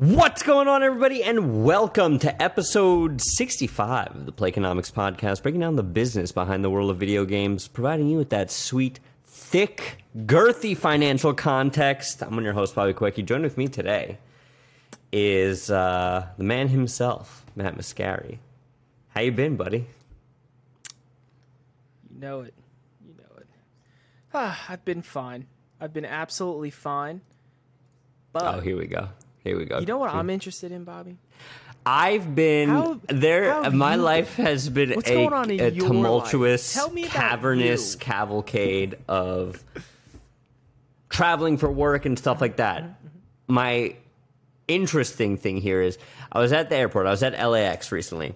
What's going on, everybody, and welcome to episode 65 of the Playconomics podcast, breaking down the business behind the world of video games, providing you with that sweet, thick, girthy financial context. I'm your host, Bobby Quick. Joined with me today is uh, the man himself, Matt Mascari. How you been, buddy? You know it. You know it. Ah, I've been fine. I've been absolutely fine. But Oh, here we go. Here we go. you know what I'm interested in, Bobby? I've been How- there. how my life has been What's a, going on in a tumultuous, life? Tell me about cavernous you. cavalcade of traveling for work and stuff like that. My interesting thing here is I was at the airport. I was at LAX recently.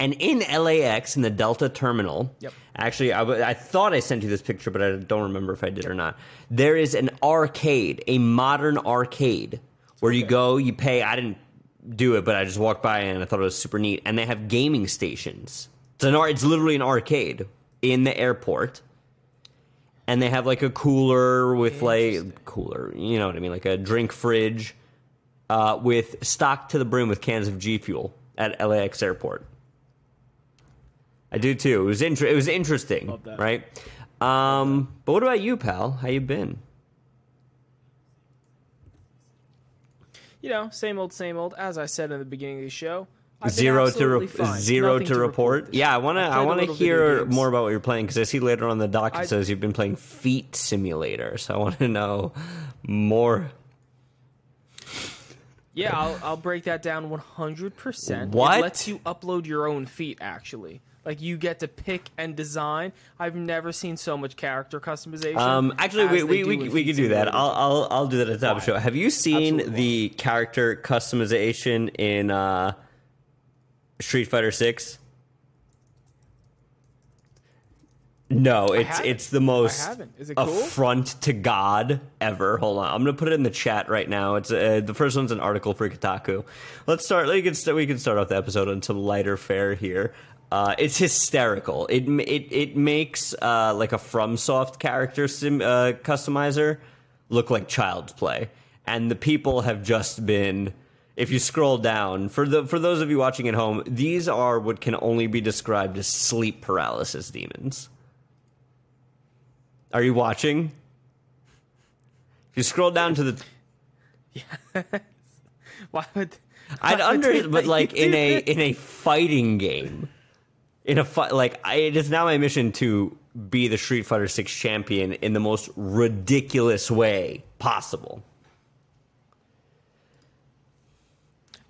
And in LAX, in the Delta terminal, Yep. actually, I, w- I thought I sent you this picture, but I don't remember if I did or not. There is an arcade, a modern arcade, where you go, you pay. I didn't do it, but I just walked by and I thought it was super neat. And they have gaming stations. It's an it's literally an arcade in the airport. And they have like a cooler with like cooler, you know what I mean, like a drink fridge uh, with stocked to the brim with cans of G Fuel at LAX airport. I do too. It was inter- it was interesting, right? Um, but what about you, pal? How you been? You know, same old, same old. As I said in the beginning of the show, zero to re- zero Nothing to report. this yeah, I want to. I I want to hear more about what you're playing because I see later on the doc it I- says you've been playing Feet Simulator. So I want to know more. Yeah, I'll, I'll break that down 100%. What? It lets you upload your own feet, actually. Like, you get to pick and design. I've never seen so much character customization. Um, actually, we we we, we could do that. I'll I'll I'll do that at the top of the show. Have you seen Absolutely the character customization in uh, Street Fighter Six? No, it's it's the most. It cool? affront to God ever. Hold on, I'm gonna put it in the chat right now. It's uh, the first one's an article for Kotaku. Let's start. We can start. We can start off the episode on some lighter fare here. Uh, it's hysterical. It it it makes uh, like a FromSoft character sim, uh, customizer look like child's play, and the people have just been. If you scroll down for the for those of you watching at home, these are what can only be described as sleep paralysis demons. Are you watching? If you scroll down to the Yes. Why would. I'd why would but like in a this? in a fighting game, in a fight, like I, it is now my mission to be the Street Fighter Six champion in the most ridiculous way possible.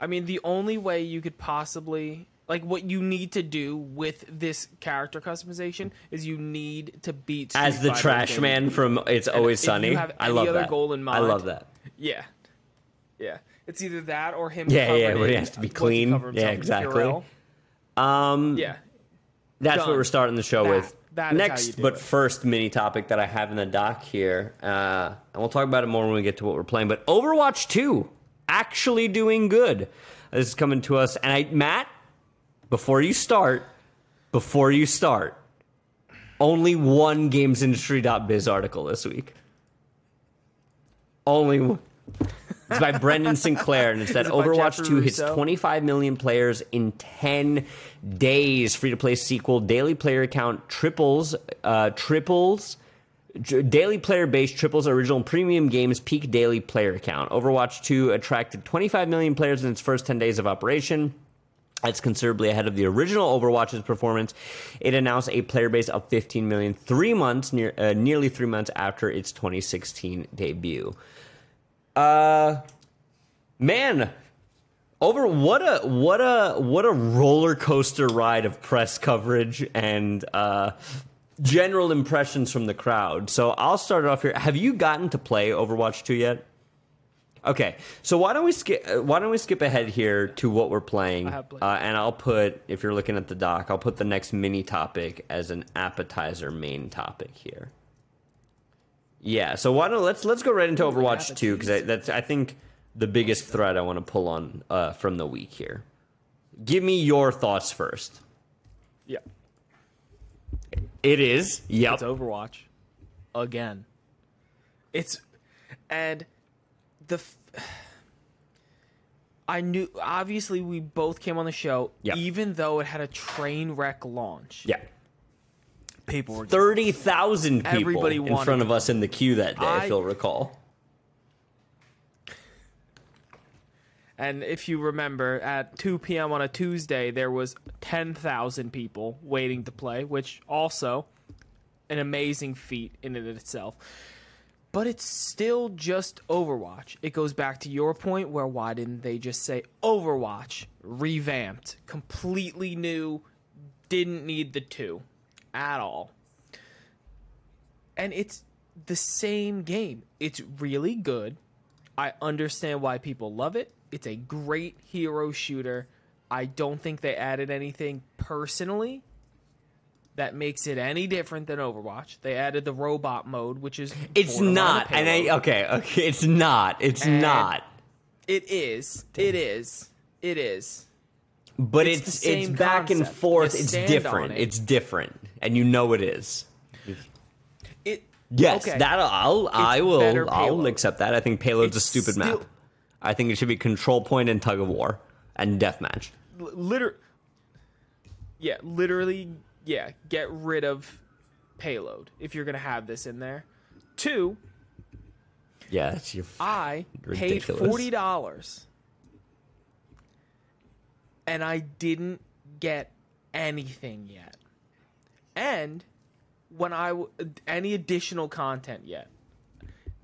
I mean, the only way you could possibly like what you need to do with this character customization is you need to beat Street As the Fighter trash man from It's And Always Sunny, I love other that. goal in I love that. Yeah, yeah. It's either that or him. Yeah, yeah, where he has to be clean. himself Yeah, exactly. Um, Yeah, That's what we're starting the show That- with. that Next, but it. first, mini topic that I have in the doc here, uh, and we'll talk about it more when we get to what we're playing. But Overwatch Two actually doing good. This is coming to us, and I, Matt, before you start, before you start, only one GamesIndustry.biz article this week. Only one. It's by Brendan Sinclair, and it's that Is it by Overwatch Jeffrey 2 hits 25 million players in 10 days. Free to play sequel, daily player count triples, uh, triples. Daily player base triples original premium games peak daily player count. Overwatch 2 attracted 25 million players in its first 10 days of operation. That's considerably ahead of the original Overwatch's performance. It announced a player base of 15 million three months, near, uh, nearly three months after its 2016 debut. Uh, man, over what a what a what a roller coaster ride of press coverage and uh, general impressions from the crowd. So I'll start off here. Have you gotten to play Overwatch 2 yet? Okay, so why don't we skip? uh, Why don't we skip ahead here to what we're playing? I have played. Uh, and I'll put, if you're looking at the doc, I'll put the next mini topic as an appetizer main topic here. Yeah, so why don't let's let's go right into Overwatch two because that's I think the biggest thread I want to pull on uh, from the week here. Give me your thoughts first. Yeah. It is. Yep. It's Overwatch again. It's and the f- I knew obviously we both came on the show Yeah. even though it had a train wreck launch. Yeah. People were Thirty thousand people Everybody in front of us in the queue that day, I- if you'll recall. and if you remember at 2 p.m. on a Tuesday there was 10,000 people waiting to play, which also an amazing feat in and of itself. But it's still just Overwatch. It goes back to your point where why didn't they just say Overwatch revamped, completely new, didn't need the two at all. And it's the same game. It's really good. I understand why people love it. It's a great hero shooter. I don't think they added anything personally that makes it any different than Overwatch. They added the robot mode, which is It's not, and I okay, okay, it's not, it's And- not. It is. It is. It is. But it's it's it's, back and forth. You It's different. it. It's different, and you know it is. It. Yes, okay. that I'll I will I'll accept that. I think payload's a stupid still- map. I think it should be control point and tug of war and deathmatch. liter yeah literally yeah get rid of payload if you're gonna have this in there. Two Yeah, it's your i Ridiculous. paid forty dollars and i didn't get anything yet. And when i w- any additional content yet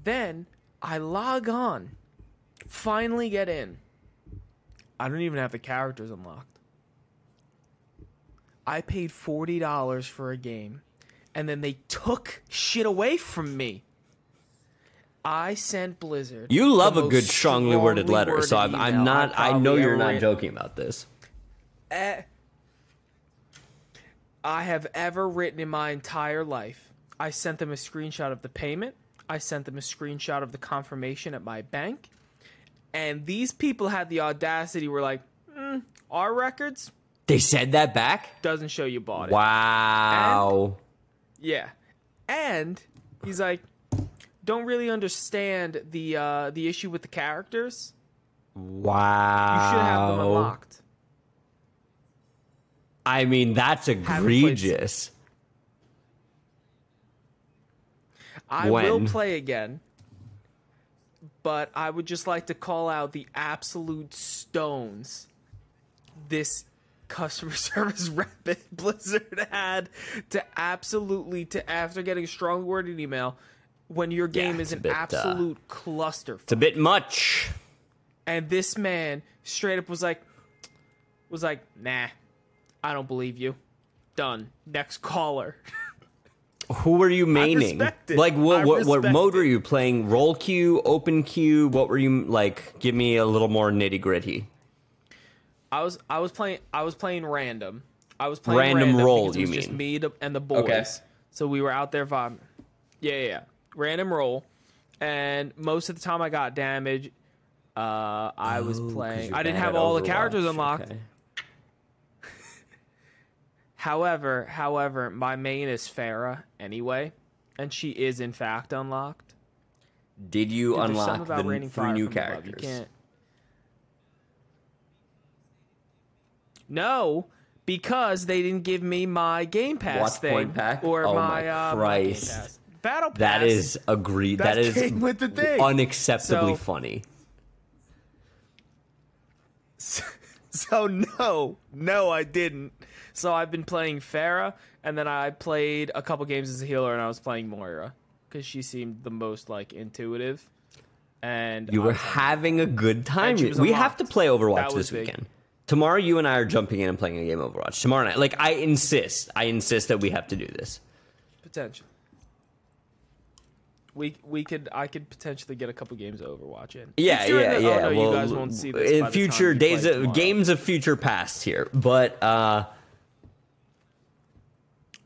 then i log on finally get in. I don't even have the characters unlocked I paid forty dollars for a game, and then they took shit away from me. I sent Blizzard. You love a good strongly worded letter, so I'm, I'm not. I know you're not written. joking about this. Eh, I have ever written in my entire life. I sent them a screenshot of the payment. I sent them a screenshot of the confirmation at my bank, and these people had the audacity. Were like, mm, "Our records They said that back. doesn't show you bought it." Wow. Yeah. And he's like, don't really understand the uh, the issue with the characters. Wow. You should have them unlocked. I mean, that's egregious. I When? will play again, but I would just like to call out the absolute stones this customer service rep at Blizzard had to absolutely to after getting a strong worded email when your game it's is an bit, uh, absolute cluster. It's a bit much. And this man straight up was like, was like, nah, I don't believe you. Done. Next caller. Who were you maining? Like what what, what mode it. were you playing? Role queue, open queue. What were you like? Give me a little more nitty gritty. I was I was playing I was playing random. I was playing Random random, role, you was just mean? me to- and the boys. Okay. So we were out there vibing. Yeah, yeah, yeah. Random role, and most of the time I got damage. Uh, I was Oh, 'cause playing. I didn't have all the characters unlocked. Okay. However, however, my main is Pharah anyway, and she is in fact unlocked. Did you Dude, unlock the three new characters? You can't. No, because they didn't give me my Game Pass Watch thing pack? or Oh my, my uh, my Game Christ. Pass. Battle Pass. That is agreed. That That is with the thing. unacceptably So- funny. So no, no, I didn't. So I've been playing Pharah, and then I played a couple games as a healer, and I was playing Moira because she seemed the most like intuitive. And You were like, having a good time. And she was We have to play Overwatch this big. weekend. Tomorrow, you and I are jumping in and playing a game of Overwatch. Tomorrow night, like I insist, I insist that we have to do this. potential. We we could I could potentially get a couple games of Overwatch in. Yeah, yeah, the- yeah. Oh, no, well, you guys won't see this in future days, of, tomorrow. games of future past here. But uh,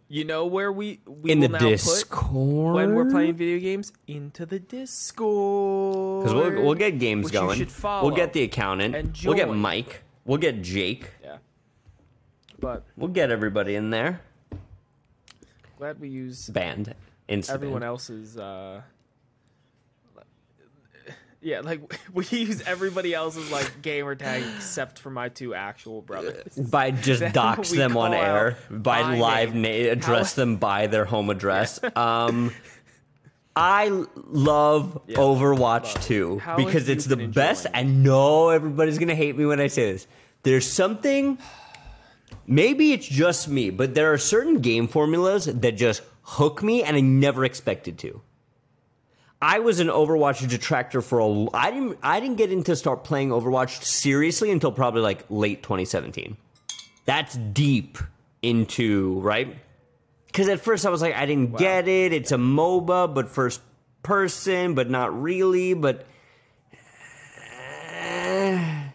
You know where we we In the now put Discord. when we're playing video games into the Discord. Because we'll, we'll get games going. We'll get the accountant. and We'll get. Mike. We'll get Jake. yeah. But We'll get everybody in there. glad we use Band. Instant. everyone else's. uh Yeah, like we use everybody else's like gamer tag except for my two actual brothers. By just dox them on air. By live name. na- address How- them by their home address. Um, I love Yeah, Overwatch love. 2 How because it's the best. I know everybody's going to hate me when I say this. There's something, maybe it's just me, but there are certain game formulas that just hook me and I never expected to. I was an Overwatch detractor for a. I didn't. I didn't get into start playing Overwatch seriously until probably like late 2017. That's deep into right. Because at first I was like, I didn't get it. It's a MOBA, but first person, but not really. But eh,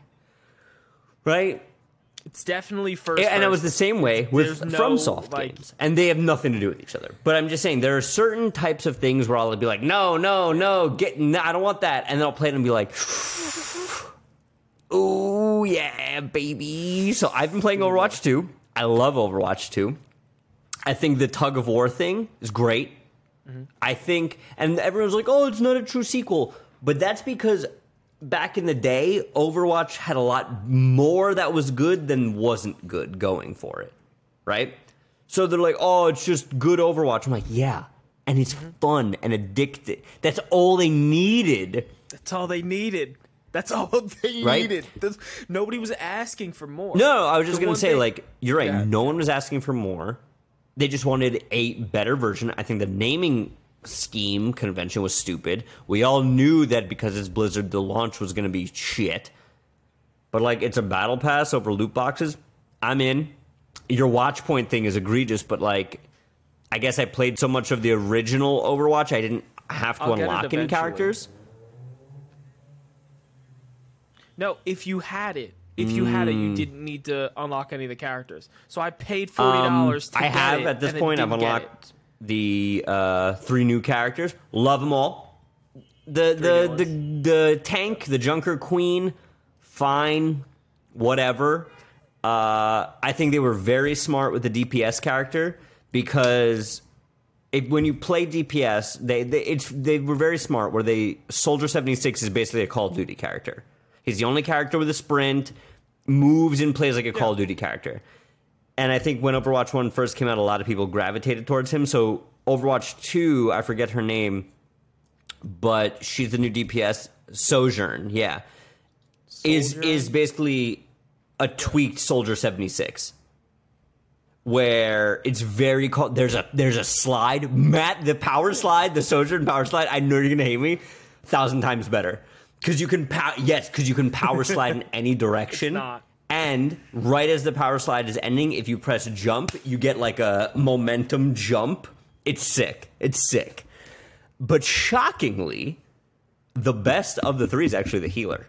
right. It's definitely first. And it was the same way with There's no, FromSoft like- games, and they have nothing to do with each other. But I'm just saying there are certain types of things where I'll be like, no, no, no, get, no, I don't want that, and then I'll play it and be like, oh yeah, baby. So I've been playing Overwatch 2. I love Overwatch 2. I think the tug of war thing is great. Mm-hmm. I think, and everyone's like, oh, it's not a true sequel. But that's because back in the day, Overwatch had a lot more that was good than wasn't good going for it. Right? So they're like, oh, it's just good Overwatch. I'm like, yeah. And it's mm-hmm. fun and addictive. That's all they needed. That's all they needed. That's all they Right? needed. That's, nobody was asking for more. No, I was just gonna say, thing- like, you're right. Yeah. No one was asking for more. They just wanted a better version. I think the naming scheme convention was stupid. We all knew that because it's Blizzard, the launch was gonna be shit. But like, it's a battle pass over loot boxes. I'm in. Your watch point thing is egregious, but like, I guess I played so much of the original Overwatch, I didn't have to I'll unlock any characters. No, if you had it, if you had it, you didn't need to unlock any of the characters. So I paid forty dollars. Um, I have at this point. I've unlocked the uh, three new characters. Love them all. The the, the the tank, the Junker Queen, fine, whatever. Uh, I think they were very smart with the DPS character because it, when you play DPS, they, they it's they were very smart. Where they Soldier seventy six is basically a Call of Duty character. He's the only character with a sprint, moves and plays like a Call of Duty character. And I think when Overwatch 1 first came out, a lot of people gravitated towards him. So Overwatch 2, I forget her name, but she's the new DPS, Sojourn, yeah. Is is basically a tweaked Soldier 76. Where it's very called there's a there's a slide. Matt, the power slide, the Sojourn power slide, I know you're gonna hate me. Thousand times better. Cause you can pow yes, because you can power slide in any direction. And right as the power slide is ending, if you press jump, you get like a momentum jump. It's sick. It's sick. But shockingly, the best of the three is actually the healer.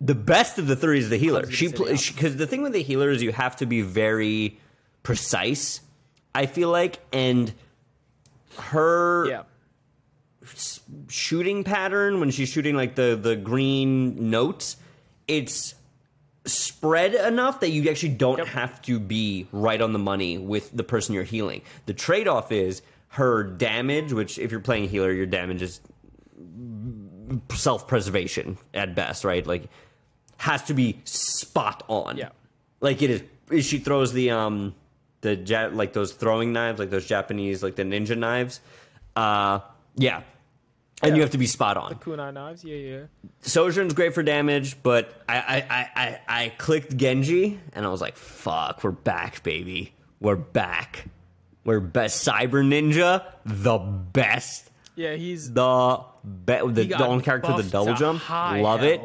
The best of the three is the healer. She because the thing with the healer is you have to be very precise. I feel like, and her Yeah. Shooting pattern when she's shooting like the the green notes, it's spread enough that you actually don't Yep. have to be right on the money with the person you're healing. The trade off is her damage, which if you're playing healer, your damage is self preservation at best, right? Like has to be spot on. Yeah. Like it is. She throws the um the ja- like those throwing knives, like those Japanese like the ninja knives. Uh, yeah. And you have to be spot on. The Kunai knives. Yeah, yeah. Sojourn's great for damage, but I, I, I, I, clicked Genji and I was like, fuck, we're back, baby. We're back. We're best. Cyber Ninja, the best. Yeah, he's The best. The, the only character, with the double jump. Love it.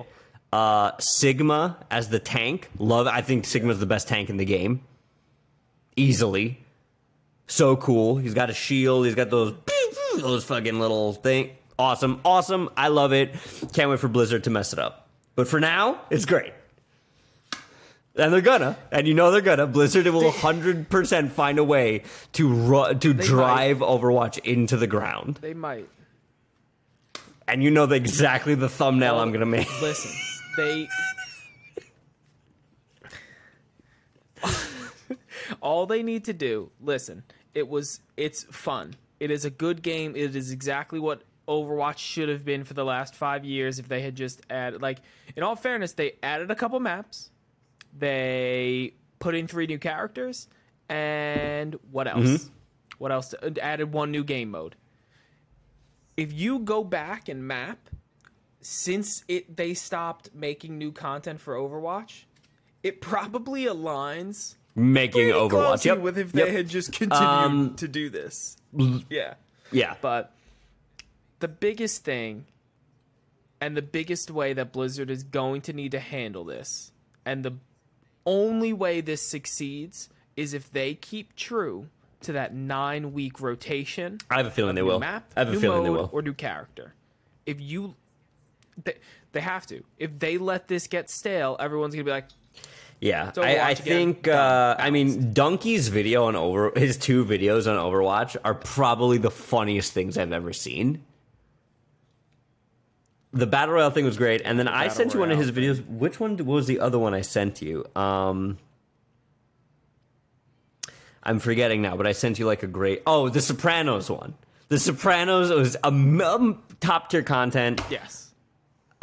Uh, Sigma as the tank. Love it. I think Sigma's the best tank in the game. Easily. So cool. He's got a shield. He's got those those fucking little thing. Awesome. Awesome. I love it. Can't wait for Blizzard to mess it up. But for now, it's great. And they're gonna, and you know they're gonna. Blizzard will hundred percent find a way to ru- to drive Overwatch into the ground, They might. and you know the, exactly the thumbnail I'm gonna make. Listen, they. All they need to do, listen, it was, it's fun. It is a good game. It is exactly what Overwatch should have been for the last five years if they had just added, like, in all fairness, they added a couple maps. They put in three new characters. And what else? Mm-hmm. What else? Added one new game mode. If you go back and map, since it they stopped making new content for Overwatch, it probably aligns Making Overwatch, yep. with if Yep. they had just continued Um, to do this. Yeah, yeah, but the biggest thing and the biggest way that Blizzard is going to need to handle this, and the only way this succeeds is if they keep true to that nine week rotation I have a feeling they will. map, I have a feeling they will. or new character. If you, they, they have to. If they let this get stale, everyone's gonna be like, Yeah, So I, I think. Uh, I mean, Dunkey's video on over his two videos on Overwatch are probably the funniest things I've ever seen. The battle royale thing was great, and then I sent you one of his videos. Which one was the other one I sent you? Um, I'm forgetting now, but I sent you like a great. Oh, the Sopranos one. The Sopranos was a um, top tier content. yes,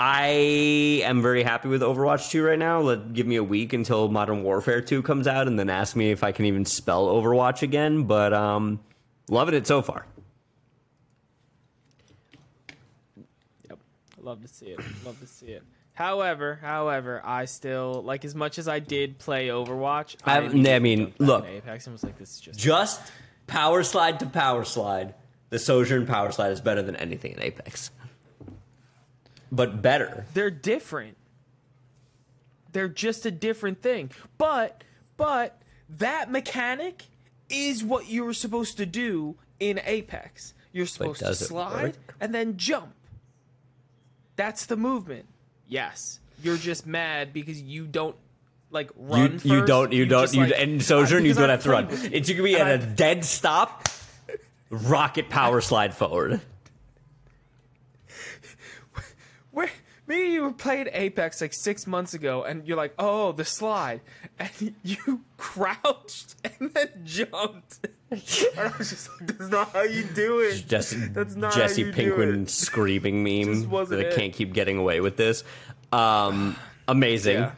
I am very happy with Overwatch 2 right now. Let give me a week until Modern Warfare 2 comes out and then ask me if I can even spell Overwatch again, but um loving it so far. yep, love to see it. Love to see it. However, however, I still like as much as I did play Overwatch. I I mean, look. Apex and was like, this is just Just power slide to power slide. The Sojourn power slide is better than anything in Apex. But better. they're different. They're just a different thing. But but that mechanic is what you were supposed to do in Apex. You're supposed to slide and then jump. That's the movement. Yes. You're just mad because you don't like run You, first. you don't you, don't just, you like, in Sojourn you don't I have to run. you. It's you can be at a I- dead stop, rocket power slide forward. Me you played Apex like six months ago, and you're like, "Oh, the slide," and you crouched and then jumped. and I was just like, "That's not how you do it." Jesse, That's not Jesse how you do Pinkman screaming meme Just that I it. can't keep getting away with this. Um, amazing. Yeah.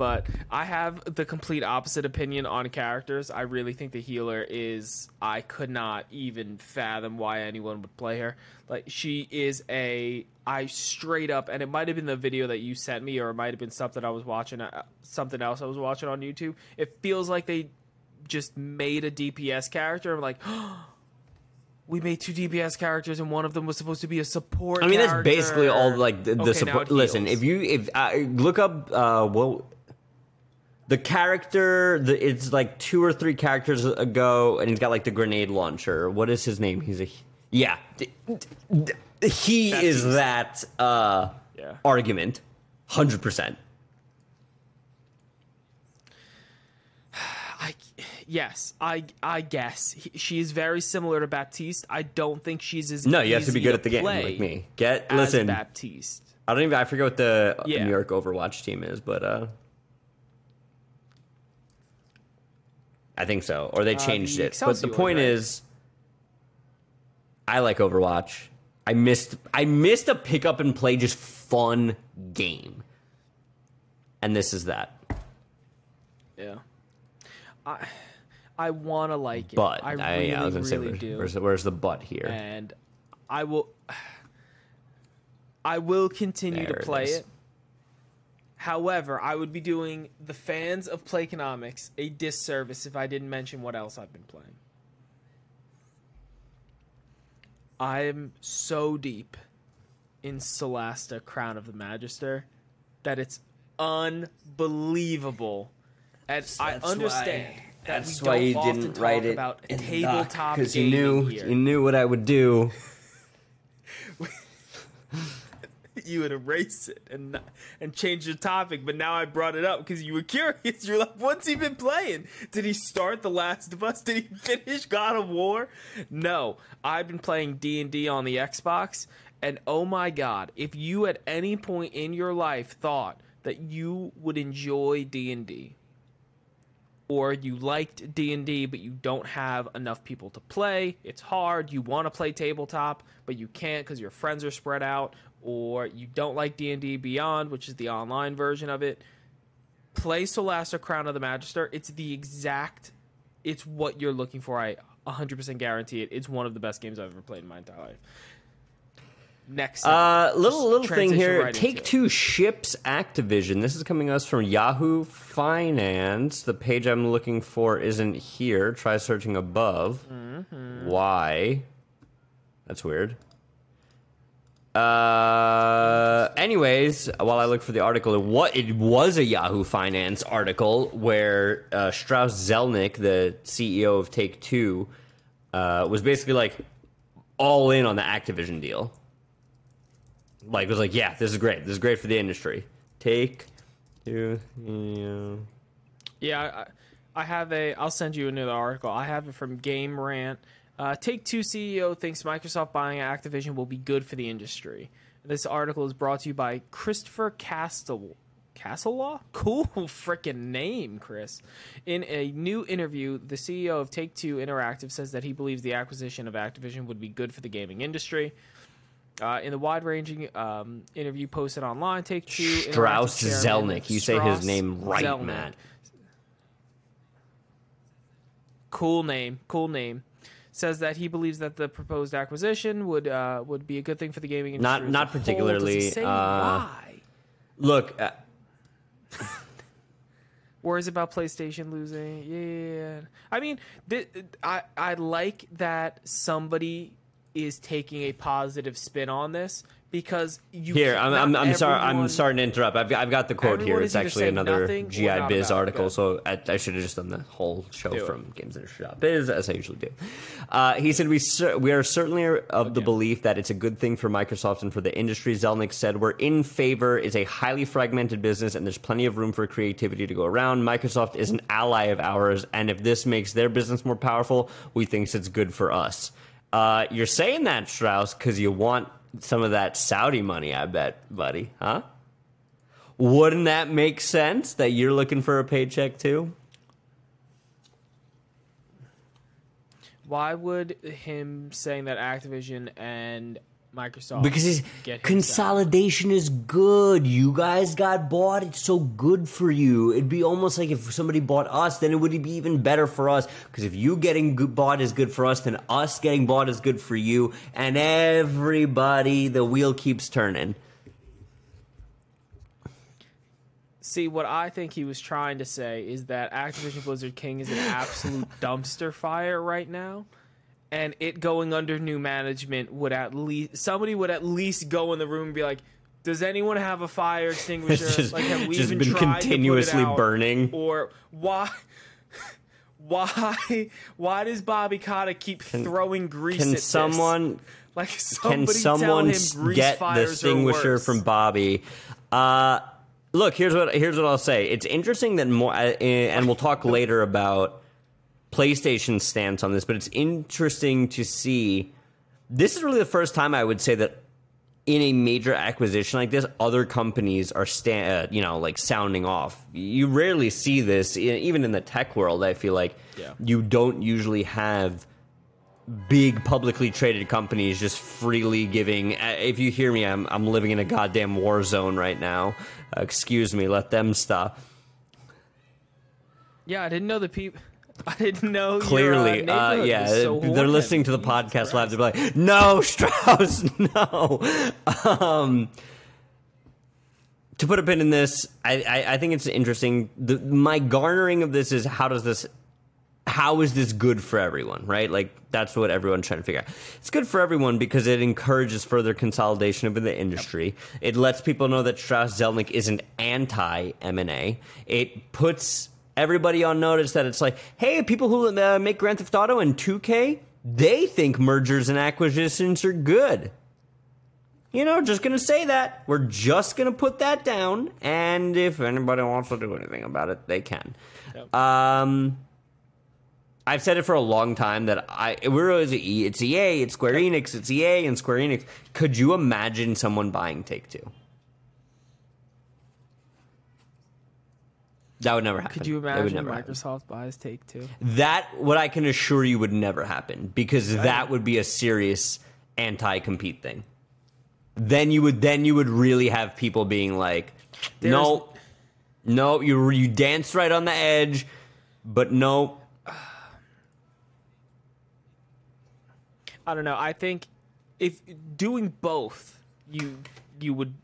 But I have the complete opposite opinion on characters. I really think the healer is. I could not even fathom why anyone would play her. Like she is a. I straight up, and it might have been the video that you sent me, or it might have been something I was watching, uh, something else I was watching on YouTube. It feels like they just made a DPS character. I'm like. We made two DPS characters, and one of them was supposed to be a support. I mean, that's basically all like the, the Okay, support. Listen, if you if uh, look up uh, well, the character, the, it's like two or three characters ago, and he's got like the grenade launcher. What is his name? He's a yeah. D- d- He That's is easy. that uh, Yeah. argument, hundred percent. I yes, I I guess He- she is very similar to Baptiste. I don't think she's as No, you have to be good at the game play like me. Get listen. Baptiste. I don't even. I forget what the uh, Yeah. New York Overwatch team is, but uh, I think so, or they uh, changed the it. But the point right? is, I like Overwatch. I missed. I missed a pick up and play just fun game, and this is that. Yeah, I I want to like it. But I I, really I was gonna say, where's, do. where's the, where's the but here? and I will I will continue There to play is. it. However, I would be doing the fans of Playconomics a disservice if I didn't mention what else I've been playing. I'm so deep in Solasta Crown of the Magister that it's unbelievable. And I That's why- understand that That's we why don't you didn't talk write it about in tabletop because you knew here. you knew what I would do. you would erase it and and change the topic. But now I brought it up because you were curious. You're like, what's he been playing? Did he start The Last of Us? Did he finish God of War? No, I've been playing D and D on the Xbox, and oh my god, if you at any point in your life thought that you would enjoy D and D or you liked D&D but you don't have enough people to play, it's hard, you want to play tabletop but you can't cuz your friends are spread out or you don't like D&D Beyond, which is the online version of it, play Solasta Crown of the Magister. It's the exact it's what you're looking for. I 100% guarantee it. It's one of the best games I've ever played in my entire life. Next, uh, little little thing here. right Take into it. Two ships Activision. This is coming to us from Yahoo Finance. The page I'm looking for isn't here. Try searching above. Mm-hmm. Why? That's weird. Uh, anyways, while I look for the article, what it was a Yahoo Finance article where uh, Strauss Zelnick, the CEO of Take Two, uh, was basically like all in on the Activision deal. Like was like, yeah, this is great. This is great for the industry. Take Two. Yeah. Yeah, I, I have a. I'll send you another article. I have it from Game Rant. Uh, Take Two CEO thinks Microsoft buying Activision will be good for the industry. This article is brought to you by Christopher Castle. Castlewaw? Cool freaking name, Chris. In a new interview, the CEO of Take Two Interactive says that he believes the acquisition of Activision would be good for the gaming industry. Uh, in the wide-ranging um, interview posted online, Take Two Strauss Zelnick. You say his name right, Zelnick. Matt. cool name, cool name. Says that he believes that the proposed acquisition would uh, would be a good thing for the gaming industry. Not- not particularly, Does he say uh, why? Look, uh, Worries about PlayStation losing. Yeah, I mean, th- I I like that somebody is taking a positive spin on this because you Here, I'm, I'm, I'm sorry. I'm starting to interrupt. I've, I've got the quote here. It's actually another GI Biz it. article, so I, I should have just done the whole show Do it. from Biz as I usually do. Uh, he said, we, cer- we are certainly of the belief that it's a good thing for Microsoft and for the industry. Zelnick said, we're in favor. It's a highly fragmented business, and there's plenty of room for creativity to go around. Microsoft is an ally of ours, and if this makes their business more powerful, we think it's good for us. Uh, you're saying that, Strauss, because you want some of that Saudi money, I bet, buddy, huh? Wouldn't that make sense that you're looking for a paycheck too? Why would him saying that Activision and Microsoft Because consolidation is good. You guys got bought. It's so good for you. It'd be almost like if somebody bought us, then it would be even better for us. Because if you getting bought is good for us, then us getting bought is good for you. And everybody, the wheel keeps turning. See, what I think he was trying to say is that Activision Blizzard King is an absolute dumpster fire right now. And it going under new management would at least somebody would at least go in the room and be like, "Does anyone have a fire extinguisher? Just- like, have we just even been tried to put it continuously burning. Or why? Why? Why does Bobby Kotick keep throwing grease? Can at this? someone like can someone tell him get the extinguisher from Bobby? Uh, look, here's what here's what I'll say. It's interesting that more, uh, and we'll talk later about PlayStation's stance on this, but it's interesting to see. This is really the first time I would say that in a major acquisition like this, other companies are sta- uh, you know like sounding off. You rarely see this, even in the tech world. I feel like Yeah. you don't usually have big publicly traded companies just freely giving. uh, If you hear me, I'm I'm living in a goddamn war zone right now. Uh, excuse me, let them stop. Yeah, I didn't know the people. I didn't know. your, Clearly, uh, uh, yeah, so they're listening to the podcast live. They're like, "No, Strauss, no." Um, to put a pin in this, I, I, I think it's interesting. The, my garnering of this is how does this, how is this good for everyone? Right, like that's what everyone's trying to figure out. It's good for everyone because it encourages further consolidation of the industry. It lets people know that Strauss Zelnick isn't anti M and A. It puts everybody on notice that it's like, hey, people who uh, make Grand Theft Auto and 2K, they think mergers and acquisitions are good. You know, just gonna say that. We're just gonna put that down, and if anybody wants to do anything about it, they can. Yep. Um, I've said it for a long time that I we're always. It's EA, it's Square Enix, it's EA and Square Enix. Could you imagine someone buying Take Two? That would never happen. Could you imagine never happen. Microsoft buys Take Two? That what I can assure you would never happen because that would be a serious anti-compete thing. Then you would then you would really have people being like, no, no, you you danced right on the edge, but no, I don't know. I think if doing both, you you would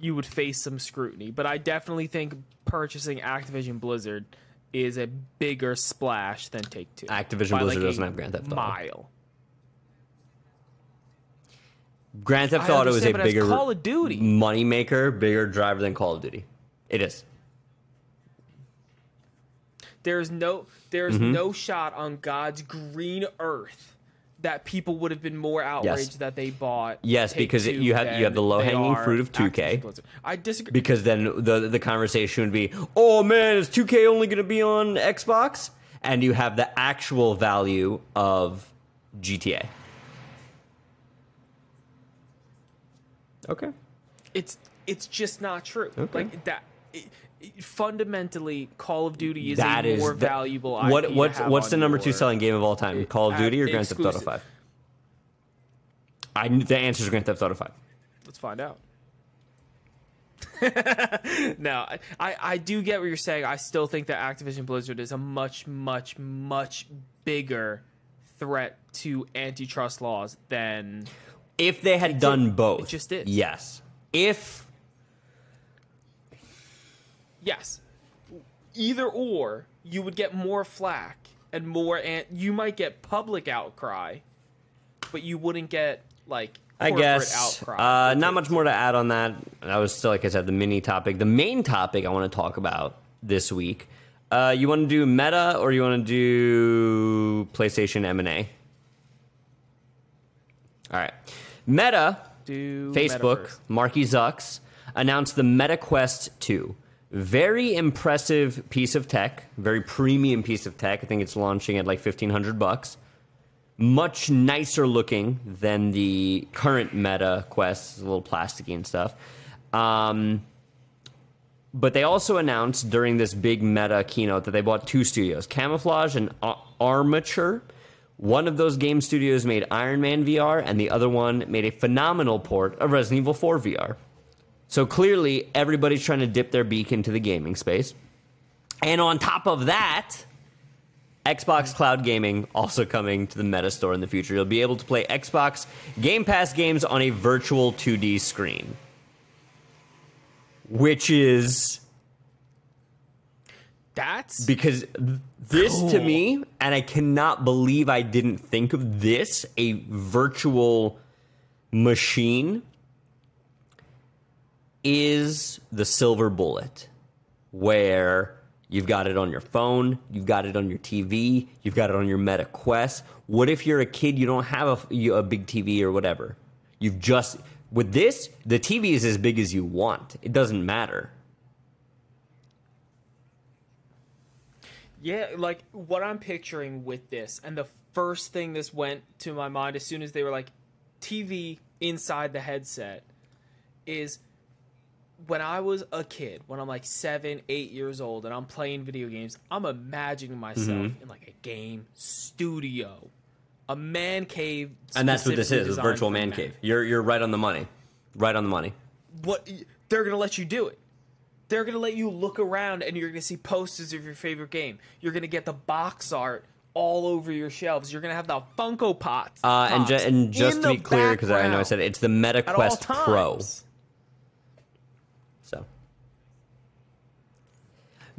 you would face some scrutiny. But I definitely think purchasing Activision Blizzard is a bigger splash than Take Two. Activision Blizzard a doesn't have Grand Theft Auto. Mile. Grand Theft Auto is a understand, but it's bigger Call of Duty. moneymaker, bigger driver than Call of Duty. It is. There's no there's Mm-hmm. no shot on God's green earth that people would have been more outraged that they bought. Yes, because it- you have- you have the low-hanging fruit of 2K. Activision Blizzard. I disagree. because then the the conversation would be, "Oh man, is 2K only going to be on Xbox?" And you have the actual value of GTA. Okay. it's it's just not true. Okay. Like that. It- fundamentally, Call of Duty is That a is more the- valuable. What what's what's the number 2 selling game of all time? Eh, Call of Duty or Grand Theft Auto 5? I the answer is Grand Theft Auto 5. Let's find out. no, I, I do get what you're saying. I still think that Activision Blizzard is a much, much, much bigger threat to antitrust laws than If they had done both. It just is. Yes. If yes, either or. You would get more flack and more, and you might get public outcry, but you wouldn't get like I guess outcry. uh, not much more to add on that. That was still, like I said, the mini topic. The main topic I want to talk about this week. Uh, you want to do Meta or you want to do PlayStation M and A? All right, Meta, Do Facebook, Meta. Marky Zucks announced the Meta Quest 2. Very impressive piece of tech, very premium piece of tech. I think it's launching at like fifteen hundred bucks much nicer looking than the current Meta Quest, a little plasticky and stuff. Um, but they also announced during this big Meta keynote that they bought two studios, Camouflaj and Ar- Armature. One of those game studios made Iron Man VR, and the other one made a phenomenal port of Resident Evil 4 VR. So clearly, everybody's trying to dip their beak into the gaming space. And on top of that, Xbox Cloud Gaming also coming to the Meta Store in the future. You'll be able to play Xbox Game Pass games on a virtual 2D screen, which is That's because this to me, and I cannot believe I didn't think of this a virtual machine is the silver bullet where you've got it on your phone, you've got it on your TV, you've got it on your Meta Quest. What if you're a kid you don't have a, a big TV or whatever? You've just with this, the TV is as big as you want. It doesn't matter. Yeah, like what I'm picturing with this, and the first thing this went to my mind as soon as they were like TV inside the headset is when I was a kid, when I'm like seven, eight years old, and I'm playing video games, I'm imagining myself Mm-hmm. in like a game studio, a man cave, And that's what this is, a virtual man cave. You're you're right on the money. Right on the money. what they're gonna let you do it. They're gonna let you look around and you're gonna see posters of your favorite game. You're gonna get the box art all over your shelves. You're gonna have the Funko Pops. Uh, and, ju- and just to be clear, because I know I said it, it's the Meta Quest Pro. times. So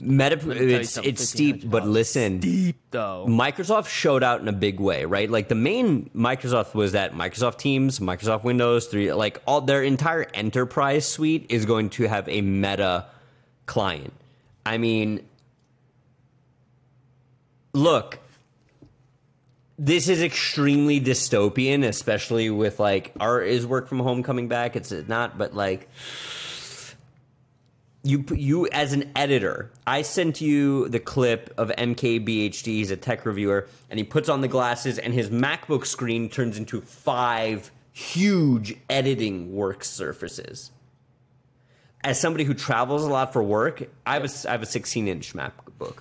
Meta, me tell you it's it's steep, but listen, Deep though. Microsoft showed out in a big way, right? Like the main Microsoft was that Microsoft Teams, Microsoft Windows 3, like all their entire enterprise suite is going to have a Meta client. I mean, look, this is extremely dystopian, especially with like our is work from home coming back. It's not, but like you you as an editor, I sent you the clip of MKBHD. He's a tech reviewer, and he puts on the glasses, and his MacBook screen turns into five huge editing work surfaces. As somebody who travels a lot for work, I have a, I have a 16 inch MacBook.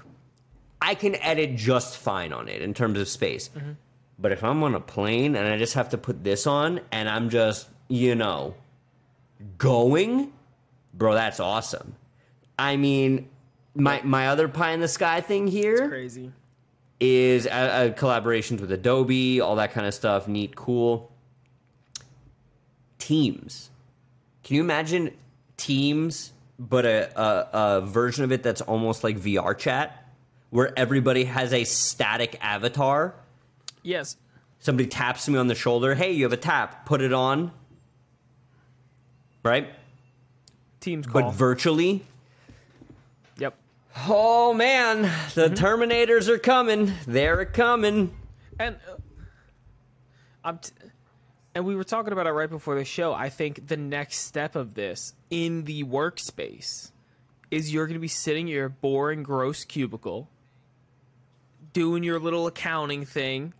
I can edit just fine on it in terms of space. Mm-hmm. But if I'm on a plane and I just have to put this on and I'm just, you know, going, bro, that's awesome. I mean, my my other pie in the sky thing here Crazy. is a, a collaborations with Adobe, all that kind of stuff. Neat, cool. Teams. Can you imagine Teams, but a, a, a version of it that's almost like VR chat, where everybody has a static avatar? Yes. Somebody taps me on the shoulder. Hey, you have a tap. Put it on. Right? Teams call. But virtually. yep. Oh man, the Terminators are coming. They're coming. And uh, I'm t- and we were talking about it right before the show. I think the next step of this in the workspace is you're going to be sitting in your boring, gross cubicle, doing your little accounting thing,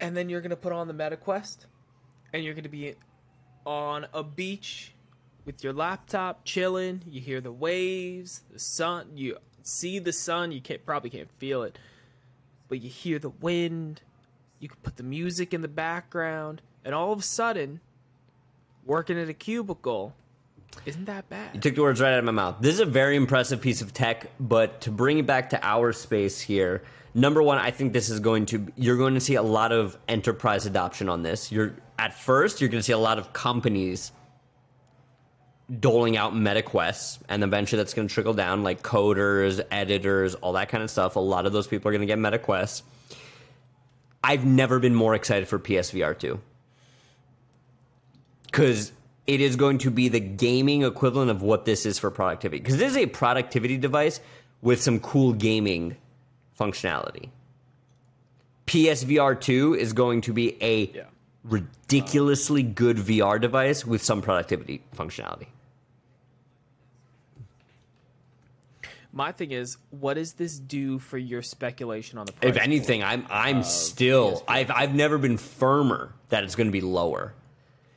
and then you're going to put on the MetaQuest, and you're going to be on a beach with your laptop chilling. You hear the waves, the sun. You see the sun. You can't probably can't feel it, but you hear the wind. You can put the music in the background, and all of a sudden, working at a cubicle isn't that bad. You took the words right out of my mouth. This is a very impressive piece of tech, but to bring it back to our space here, number one, I think this is going to you're going to see a lot of enterprise adoption on this. You're at first you're going to see a lot of companies doling out MetaQuests, and eventually that's going to trickle down, like coders, editors, all that kind of stuff. A lot of those people are going to get MetaQuests. I've never been more excited for PSVR 2 because it is going to be the gaming equivalent of what this is for productivity. Because this is a productivity device with some cool gaming functionality. PSVR 2 is going to be a Yeah. ridiculously good VR device with some productivity functionality. My thing is, what does this do for your speculation on the price? If anything, I'm I'm still I've I've never been firmer that it's going to be lower.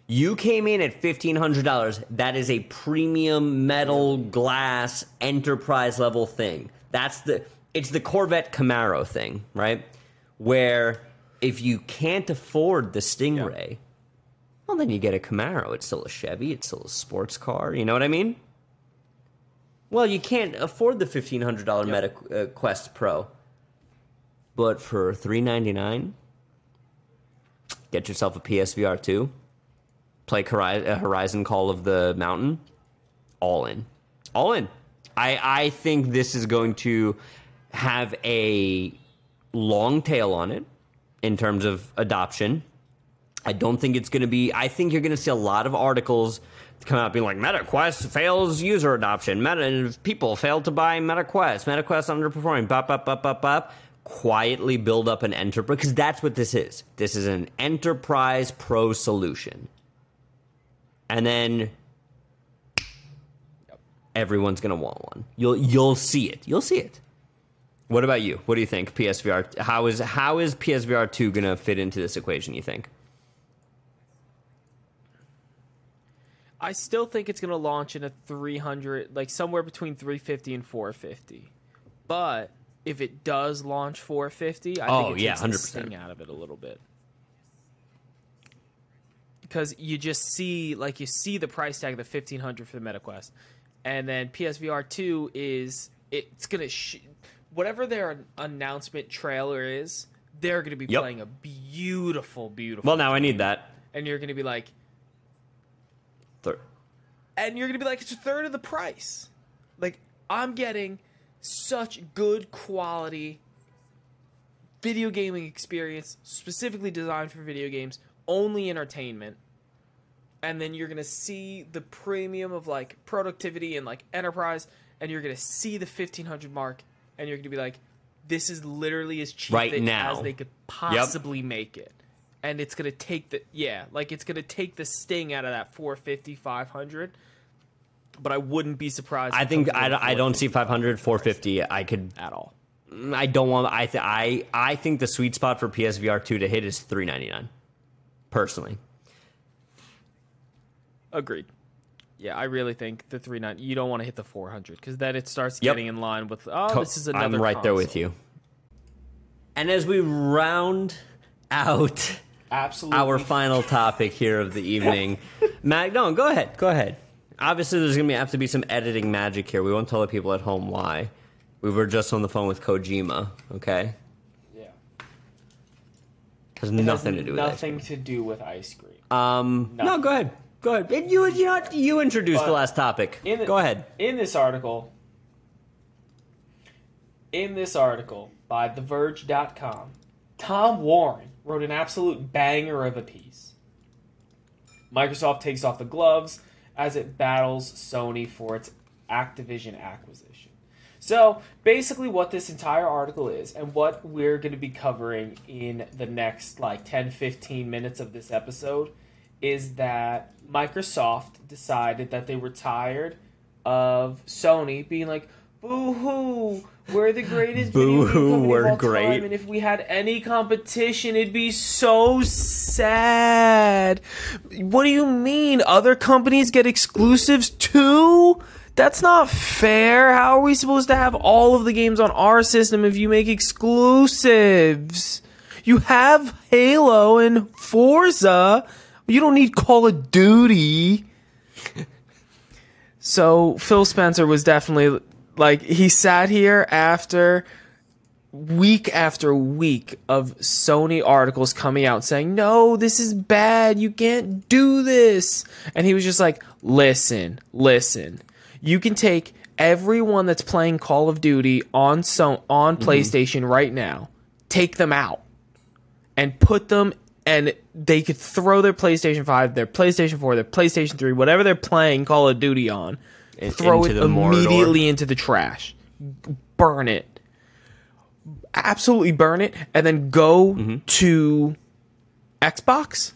You came in at fifteen hundred dollars. That is a premium metal glass enterprise level thing. That's the it's the Corvette Camaro thing, right? Where if you can't afford the Stingray, well then you get a Camaro. It's still a Chevy. It's still a sports car. You know what I mean? Well, you can't afford the fifteen hundred dollar Meta uh, Quest Pro, but for three ninety nine, get yourself a PSVR two, play uh, Horizon Call of the Mountain, all in, all in. I I think this is going to have a long tail on it in terms of adoption. I don't think it's going to be. I think you're going to see a lot of articles come out being like MetaQuest fails user adoption. Meta people fail to buy MetaQuest. MetaQuest underperforming. Bop bop bop bop bop. Quietly build up an enterprise because that's what this is. This is an enterprise pro solution, and then everyone's to want one. You'll you'll see it. You'll see it. What about you? What do you think? PSVR how is how is PSVR two to fit into this equation? You think? I still think it's going to launch in a 300, like somewhere between 350 and 450. But if it does launch 450, I Oh, think it yeah, takes the 100%. sting out of it a little bit. Because you just see, like, you see the price tag of the 1500 for the MetaQuest. And then PSVR 2 is, it's going to, sh- whatever their announcement trailer is, they're going to be Yep. playing a beautiful, beautiful. Well, now I need that. and you're going to be like, Thir- and you're gonna be like, it's a third of the price. Like I'm getting such good quality video gaming experience, specifically designed for video games, only entertainment. And then you're gonna see the premium of like productivity and like enterprise, and you're gonna see the 1500 mark, and you're gonna be like, this is literally as cheap Right as they could possibly make it. And it's gonna take the yeah, like it's gonna take the sting out of that 450, 500. But I wouldn't be surprised. I think I, don't- I don't see 500, 450. I could. at all. Mm, I don't want. I th- I I think the sweet spot for PSVR two to hit is 399. Personally, Agreed. Yeah, I really think the three nine. You don't want to hit the four hundred because then it starts Yep. getting in line with. Oh, this is another. I'm right there with you. And as we round out Absolutely. our final topic here of the evening, Matt, no, go ahead, go ahead. Obviously, there's gonna be, have to be some editing magic here. We won't tell the people at home why. We were just on the phone with Kojima. Okay, Yeah. has nothing to do with nothing to do with ice cream. Um, no, go ahead. Go ahead. You, you, know, you introduced the last topic. in the- go ahead. In this article, in this article by TheVerge.com, Tom Warren wrote an absolute banger of a piece. Microsoft takes off the gloves as it battles Sony for its Activision acquisition. So, basically, what this entire article is, and what we're going to be covering in the next like 10 15 minutes of this episode, is that Microsoft decided that they were tired of Sony being like, boo hoo, we're the greatest Boo-hoo, company we're great. time, and if we had any competition, it'd be so sad. What do you mean? Other companies get exclusives too? That's not fair. How are we supposed to have all of the games on our system if you make exclusives? You have Halo and Forza. You don't need Call of Duty. So Phil Spencer was definitely like he sat here after week after week of Sony articles coming out saying, "No, this is bad. You can't do this." And he was just like, "Listen, listen. You can take everyone that's playing Call of Duty on so on mm-hmm. PlayStation right now. Take them out and put them and they could throw their PlayStation 5, their PlayStation 4, their PlayStation 3, whatever they're playing Call of Duty on, throw into it the Mordor. immediately into the trash. Burn it. Absolutely burn it and then go Mm-hmm. to Xbox.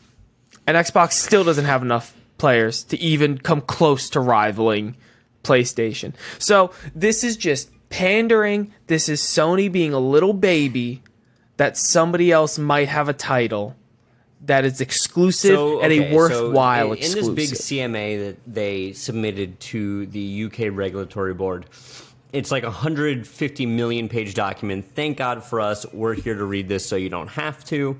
And Xbox still doesn't have enough players to even come close to rivaling PlayStation. So, this is just pandering. This is Sony being a little baby that somebody else might have a title that is exclusive and okay, a worthwhile so in, exclusive. in this big CMA that they submitted to the UK regulatory board, it's like a 150 million page document. Thank God for us. We're here to read this so you don't have to.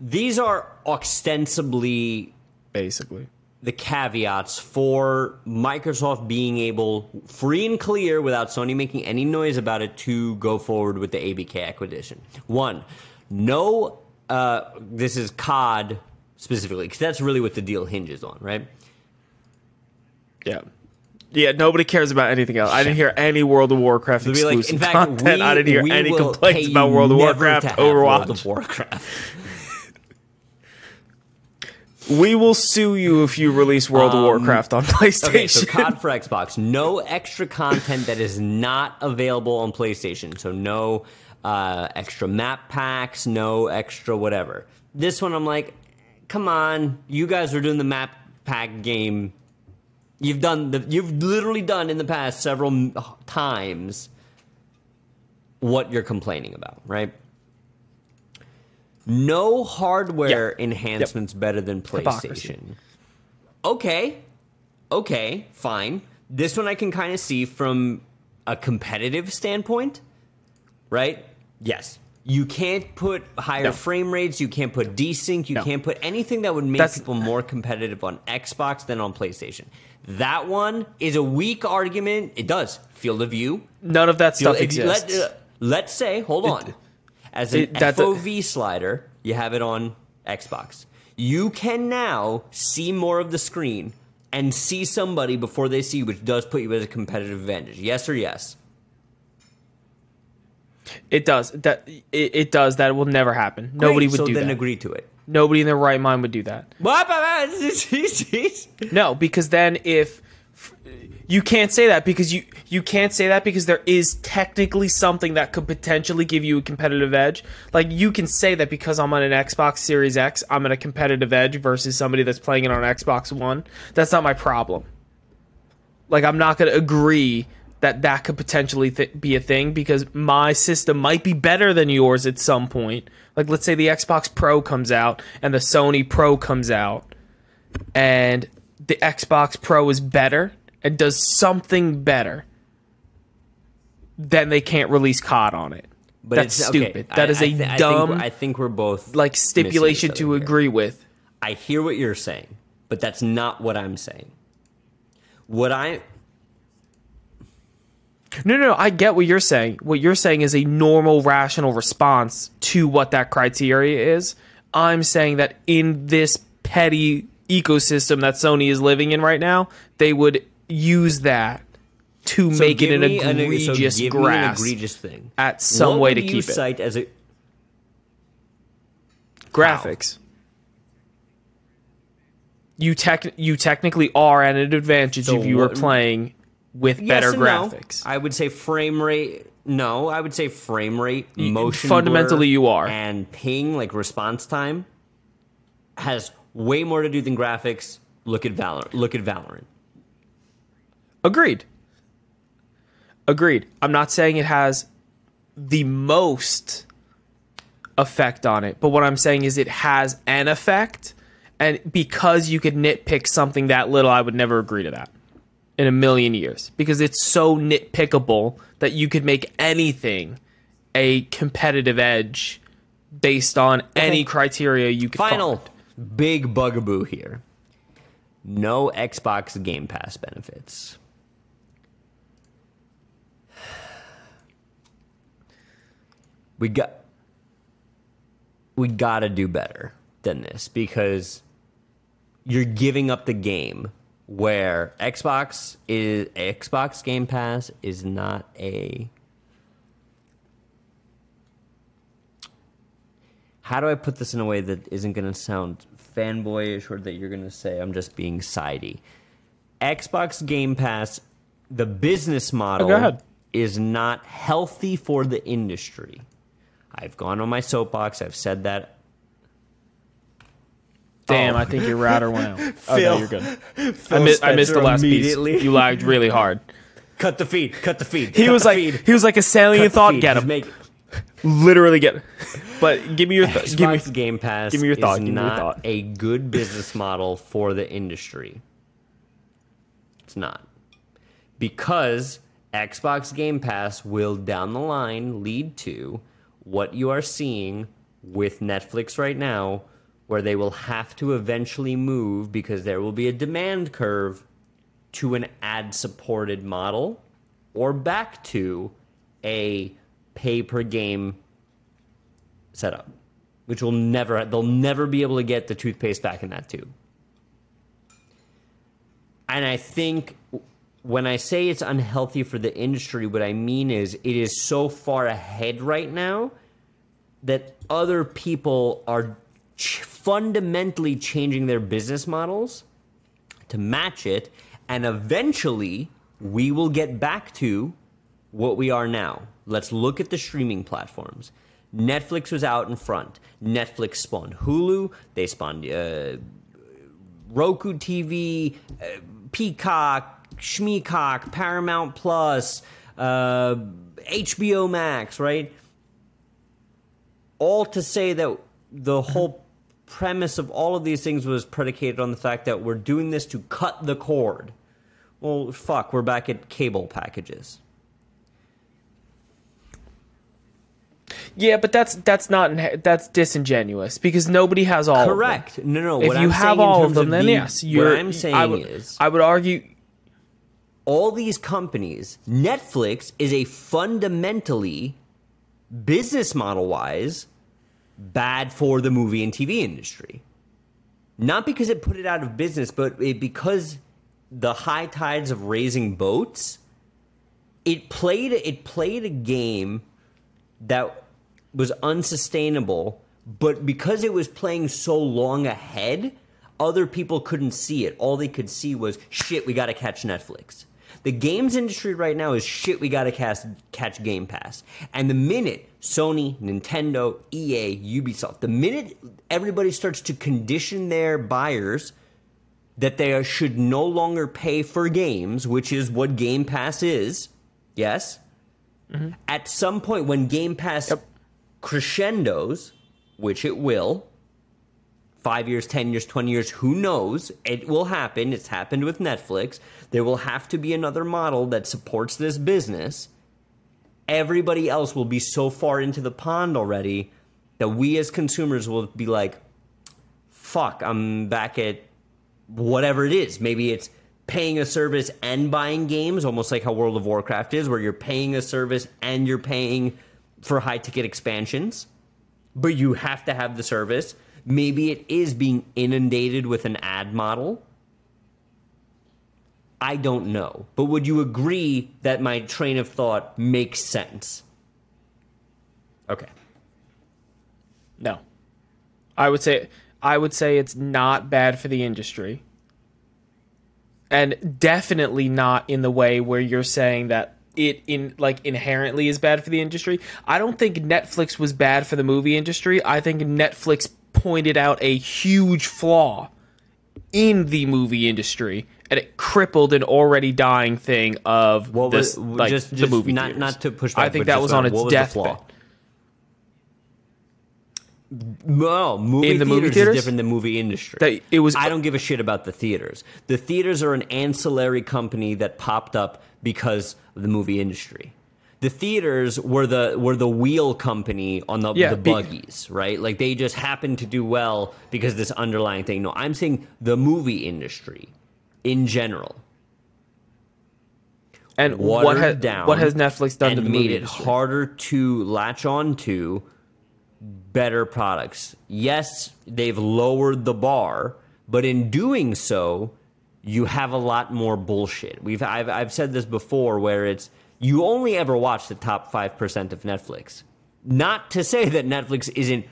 These are ostensibly basically. the caveats for Microsoft being able, free and clear, without Sony making any noise about it, to go forward with the ABK acquisition. One, no, uh, this is COD specifically, because that's really what the deal hinges on, right? Yeah. Yeah, nobody cares about anything else. I didn't hear any World of Warcraft be like, exclusive in fact, content. we, I didn't hear any complaints about World of Warcraft, Overwatch. World of Warcraft. We will sue you if you release World of Warcraft on PlayStation. Um, Okay, so COD for Xbox. No extra content that is not available on PlayStation. So no uh, extra map packs, no extra whatever. This one, I'm like, come on, you guys are doing the map pack game. You've done the, you've literally done in the past several times what you're complaining about, right? No hardware Yep. enhancements better than PlayStation. Hypocrisy. Okay, okay, fine. This one I can kind of see from a competitive standpoint, right? Yes. You can't put higher No. frame rates. You can't put desync. You No. can't put anything that would make That's- people more competitive on Xbox than on PlayStation. That one is a weak argument. It does. Field of view. None of that Field- stuff exists. Let, uh, let's say, hold on. As an it- FOV slider, you have it on Xbox. You can now see more of the screen and see somebody before they see, you, which does put you at a competitive advantage. Yes or yes? It does. That it, it does. That will never happen. Nobody Great, would so do then that. agree to it. Nobody in their right mind would do that. What? No, because then if You can't say that because you you can't say that because there is technically something that could potentially give you a competitive edge. Like you can say that because I'm on an Xbox Series X, I'm at a competitive edge versus somebody that's playing it on Xbox One. That's not my problem. Like I'm not going to agree that that could potentially th- be a thing because my system might be better than yours at some point. Like let's say the Xbox Pro comes out and the Sony Pro comes out and the Xbox Pro is better and does something better, then they can't release COD on it. But That's it's- okay, stupid. That I- is I a thi- I think dumb I think we're both like stipulation to here. agree with. I hear what you're saying, but that's not what I'm saying. What I No, no, no, I get what you're saying. What you're saying is a normal, rational response to what that criteria is. I'm saying that in this petty ecosystem that Sony is living in right now, they would use that to so make it an me an- so egregious an egregious thing. at some What way to keep it. as a Graphics. You tech you technically are at an advantage So if you were what- playing with Yes better and no. graphics. I would say frame rate. No, I would say frame rate, motion. fundamentally you are. and ping like response time has way more to do than graphics. Look at Valorant. Look at Valorant. Agreed. Agreed. I'm not saying it has the most effect on it, but what I'm saying is it has an effect. And because you could nitpick something that little, I would never agree to that in a million years because it's so nitpickable that you could make anything a competitive edge based on any criteria you could Final find. big bugaboo here. No Xbox Game Pass benefits. We got we got to do better than this because you're giving up the game where Xbox is Xbox Game Pass is not a how do I put this in a way that isn't going to sound fanboyish or that you're going to say I'm just being sidey? Xbox Game Pass, the business oh, model go ahead. is not healthy for the industry. I've gone on my soapbox. I've said that. Damn, Oh. I think your router went out. Phil. Okay, you're good. I, mi- I missed the last piece. You lagged really hard. Cut the feed. Cut the feed. He cut was like, feed, he was like a salient cut thought. feed. Get He's him, make- literally get. Him. But give me your th- give me. Xbox Game Pass give me your thought, is give me your not thought. a good business model for the industry. It's not. Because Xbox Game Pass will down the line lead to what you are seeing with Netflix right now, where they will have to eventually move because there will be a demand curve to an ad supported model or back to a pay per game setup, which will never they'll never be able to get the toothpaste back in that tube. And I think when I say it's unhealthy for the industry, what I mean is it is so far ahead right now that other people are ch- fundamentally changing their business models to match it, and eventually we will get back to what we are now. Let's look at the streaming platforms. Netflix was out in front. Netflix spawned Hulu. They spawned uh, Roku TV, uh, Peacock, Shmeacock, Paramount Plus, uh, HBO Max, right? All to say that the whole premise of all of these things was predicated on the fact that we're doing this to cut the cord. Well, fuck, we're back at cable packages. Yeah, but that's that's not that's disingenuous because nobody has all. Correct. Of them. No, no. If you I'm have all of them, then the- yes, you're. What I'm saying I would, is, I would argue. all these companies, Netflix is a fundamentally business model wise bad for the movie and TV industry. Not because it put it out of business, but it, because the high tides of raising boats, it played it played a game that was unsustainable, but because it was playing so long ahead, other people couldn't see it. All they could see was shit, we got to catch Netflix. The games industry right now is shit. We gotta cast, catch Game Pass. And the minute Sony, Nintendo, EA, Ubisoft, the minute everybody starts to condition their buyers that they should no longer pay for games, which is what Game Pass is, yes. Mm-hmm. At some point, when Game Pass yep. crescendos, which it will, five years, 10 years, 20 years, who knows? It will happen. It's happened with Netflix. There will have to be another model that supports this business. Everybody else will be so far into the pond already that we as consumers will be like, fuck, I'm back at whatever it is. Maybe it's paying a service and buying games, almost like how World of Warcraft is, where you're paying a service and you're paying for high ticket expansions, but you have to have the service. Maybe it is being inundated with an ad model. I don't know. But would you agree that my train of thought makes sense? Okay. No. I would say I would say it's not bad for the industry. And definitely not in the way where you're saying that it in like inherently is bad for the industry. I don't think Netflix was bad for the movie industry. I think Netflix pointed out a huge flaw in the movie industry and it crippled an already dying thing of what this, was, like just, the movie not, theaters. not to push back, I think that was on its deathbed. No, movie in the movie theaters is different than movie industry. That it was. I don't give a shit about the theaters. The theaters are an ancillary company that popped up because of the movie industry the theaters were the were the wheel company on the, yeah, the buggies, be- right? Like they just happened to do well because this underlying thing. No, I'm saying the movie industry in general. And what has down what has Netflix done to the made it industry? harder to latch on to better products? Yes, they've lowered the bar, but in doing so, you have a lot more bullshit. We've I've I've said this before where it's you only ever watch the top 5% of Netflix. Not to say that Netflix isn't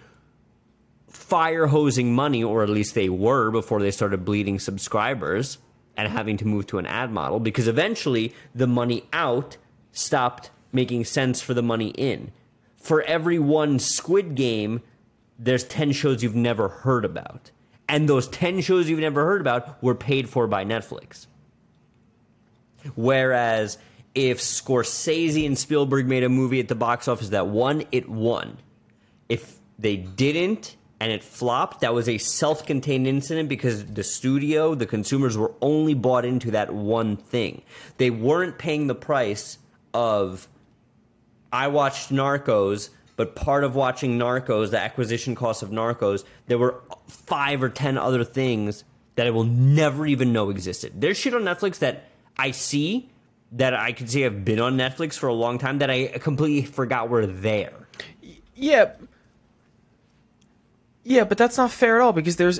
fire hosing money, or at least they were before they started bleeding subscribers and having to move to an ad model, because eventually the money out stopped making sense for the money in. For every one Squid Game, there's 10 shows you've never heard about. And those 10 shows you've never heard about were paid for by Netflix. Whereas if Scorsese and Spielberg made a movie at the box office that won, it won. If they didn't and it flopped, that was a self contained incident because the studio, the consumers were only bought into that one thing. They weren't paying the price of, I watched Narcos, but part of watching Narcos, the acquisition cost of Narcos, there were five or ten other things that I will never even know existed. There's shit on Netflix that I see that I could see have been on Netflix for a long time that I completely forgot were there. Yeah. Yeah, but that's not fair at all because there's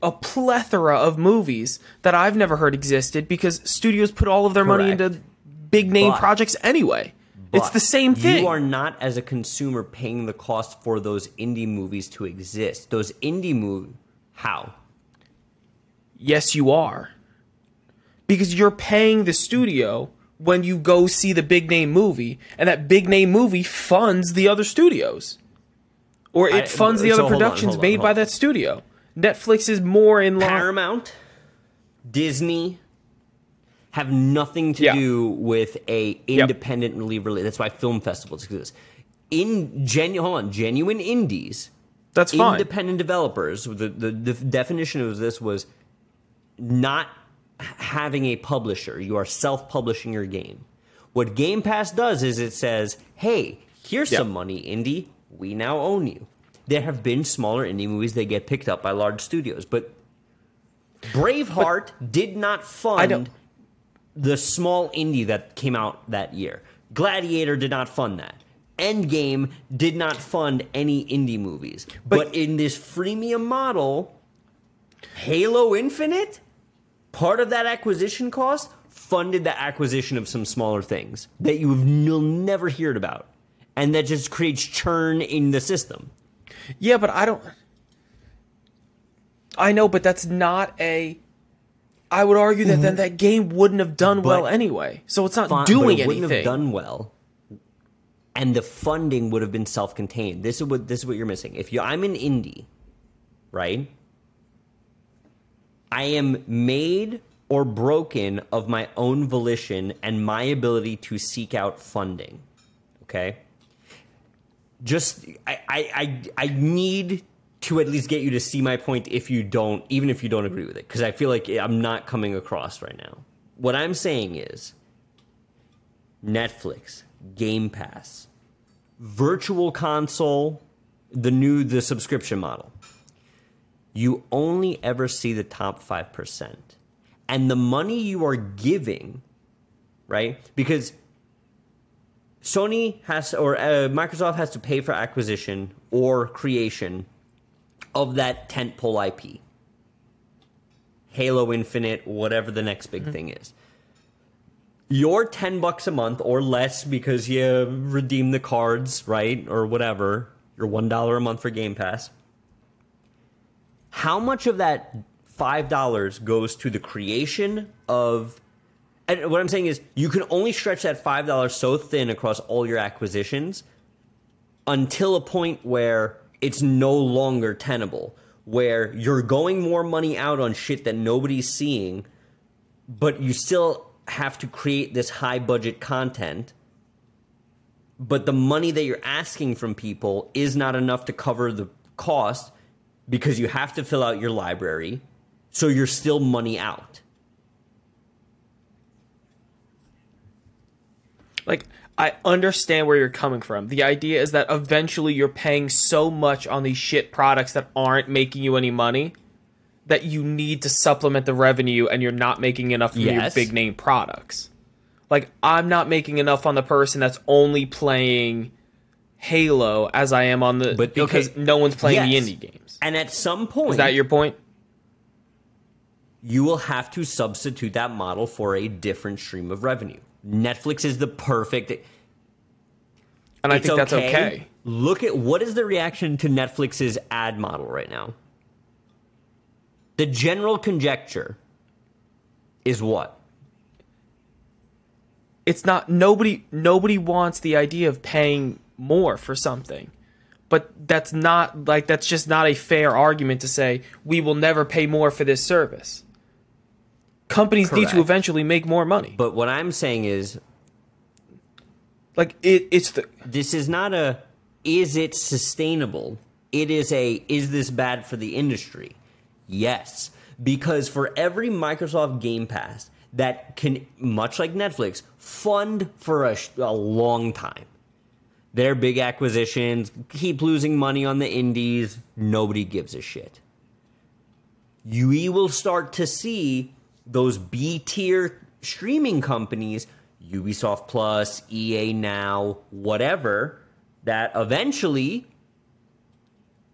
a plethora of movies that I've never heard existed because studios put all of their Correct. money into big name but, projects anyway. It's the same thing. You are not, as a consumer, paying the cost for those indie movies to exist. Those indie movies, how? Yes, you are because you're paying the studio when you go see the big name movie, and that big name movie funds the other studios, or it I, funds the so other productions on, made on, by that studio. Netflix is more in line. Paramount, Disney have nothing to yeah. do with a independently yep. related. That's why film festivals exist. In genuine, hold on, genuine indies. That's fine. Independent developers. The, the the definition of this was not having a publisher. You are self publishing your game. What Game Pass does is it says, hey, here's yep. some money, indie. We now own you. There have been smaller indie movies that get picked up by large studios, but Braveheart but did not fund the small indie that came out that year. Gladiator did not fund that. Endgame did not fund any indie movies. But, but in this freemium model, Halo Infinite part of that acquisition cost funded the acquisition of some smaller things that you've you'll never heard about, and that just creates churn in the system. Yeah, but I don't. I know, but that's not a. I would argue that then mm-hmm. that game wouldn't have done well anyway. So it's not Fine, doing but it wouldn't have done well and the funding would have been self-contained this is what this is what you're missing if you i'm an indie right i am made or broken of my own volition and my ability to seek out funding okay just i i i, I need to at least get you to see my point if you don't even if you don't agree with it because i feel like i'm not coming across right now what i'm saying is Netflix, Game Pass, Virtual Console, the new the subscription model. You only ever see the top 5%. And the money you are giving, right? Because Sony has or uh, Microsoft has to pay for acquisition or creation of that tentpole IP. Halo Infinite, whatever the next big thing is your 10 bucks a month or less because you redeem the cards, right? Or whatever, your $1 a month for Game Pass. How much of that $5 goes to the creation of and what I'm saying is you can only stretch that $5 so thin across all your acquisitions until a point where it's no longer tenable, where you're going more money out on shit that nobody's seeing, but you still have to create this high budget content. But the money that you're asking from people is not enough to cover the cost because you have to fill out your library so you're still money out like I understand where you're coming from. The idea is that eventually you're paying so much on these shit products that aren't making you any money that you need to supplement the revenue and you're not making enough from your big name products. Like I'm not making enough on the person that's only playing Halo as I am on the But, because okay, no one's playing yes. the indie games. and at some point Is that your point? you will have to substitute that model for a different stream of revenue netflix is the perfect And I it's think that's okay. Look at what is the reaction to Netflix's ad model right now? The general conjecture is what? it's not nobody nobody wants the idea of paying more for something but that's not like that's just not a fair argument to say we will never pay more for this service companies need to eventually make more money But what I'm saying is like it, it's the this is not a is it sustainable? It is a is this bad for the industry? Yes, because for every Microsoft Game Pass that can much like Netflix fund for a, a long time. Their big acquisitions keep losing money on the indies, nobody gives a shit. You will start to see those B tier streaming companies, Ubisoft Plus, EA Now, whatever, that eventually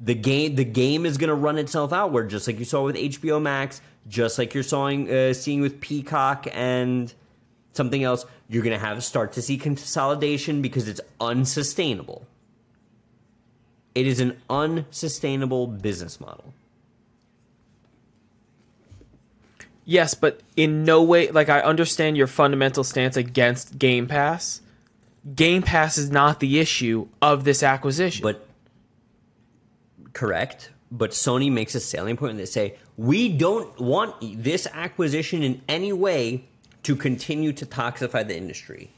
the game the game is going to run itself outward, just like you saw with HBO Max, just like you're sawing, uh, seeing with Peacock and something else. You're going to have start to see consolidation because it's unsustainable. It is an unsustainable business model. Yes but in no way like i understand your fundamental stance against game pass game pass is not the issue of this acquisition But correct. But Sony makes a salient point and they say we don't want this acquisition in any way to continue to toxify the industry.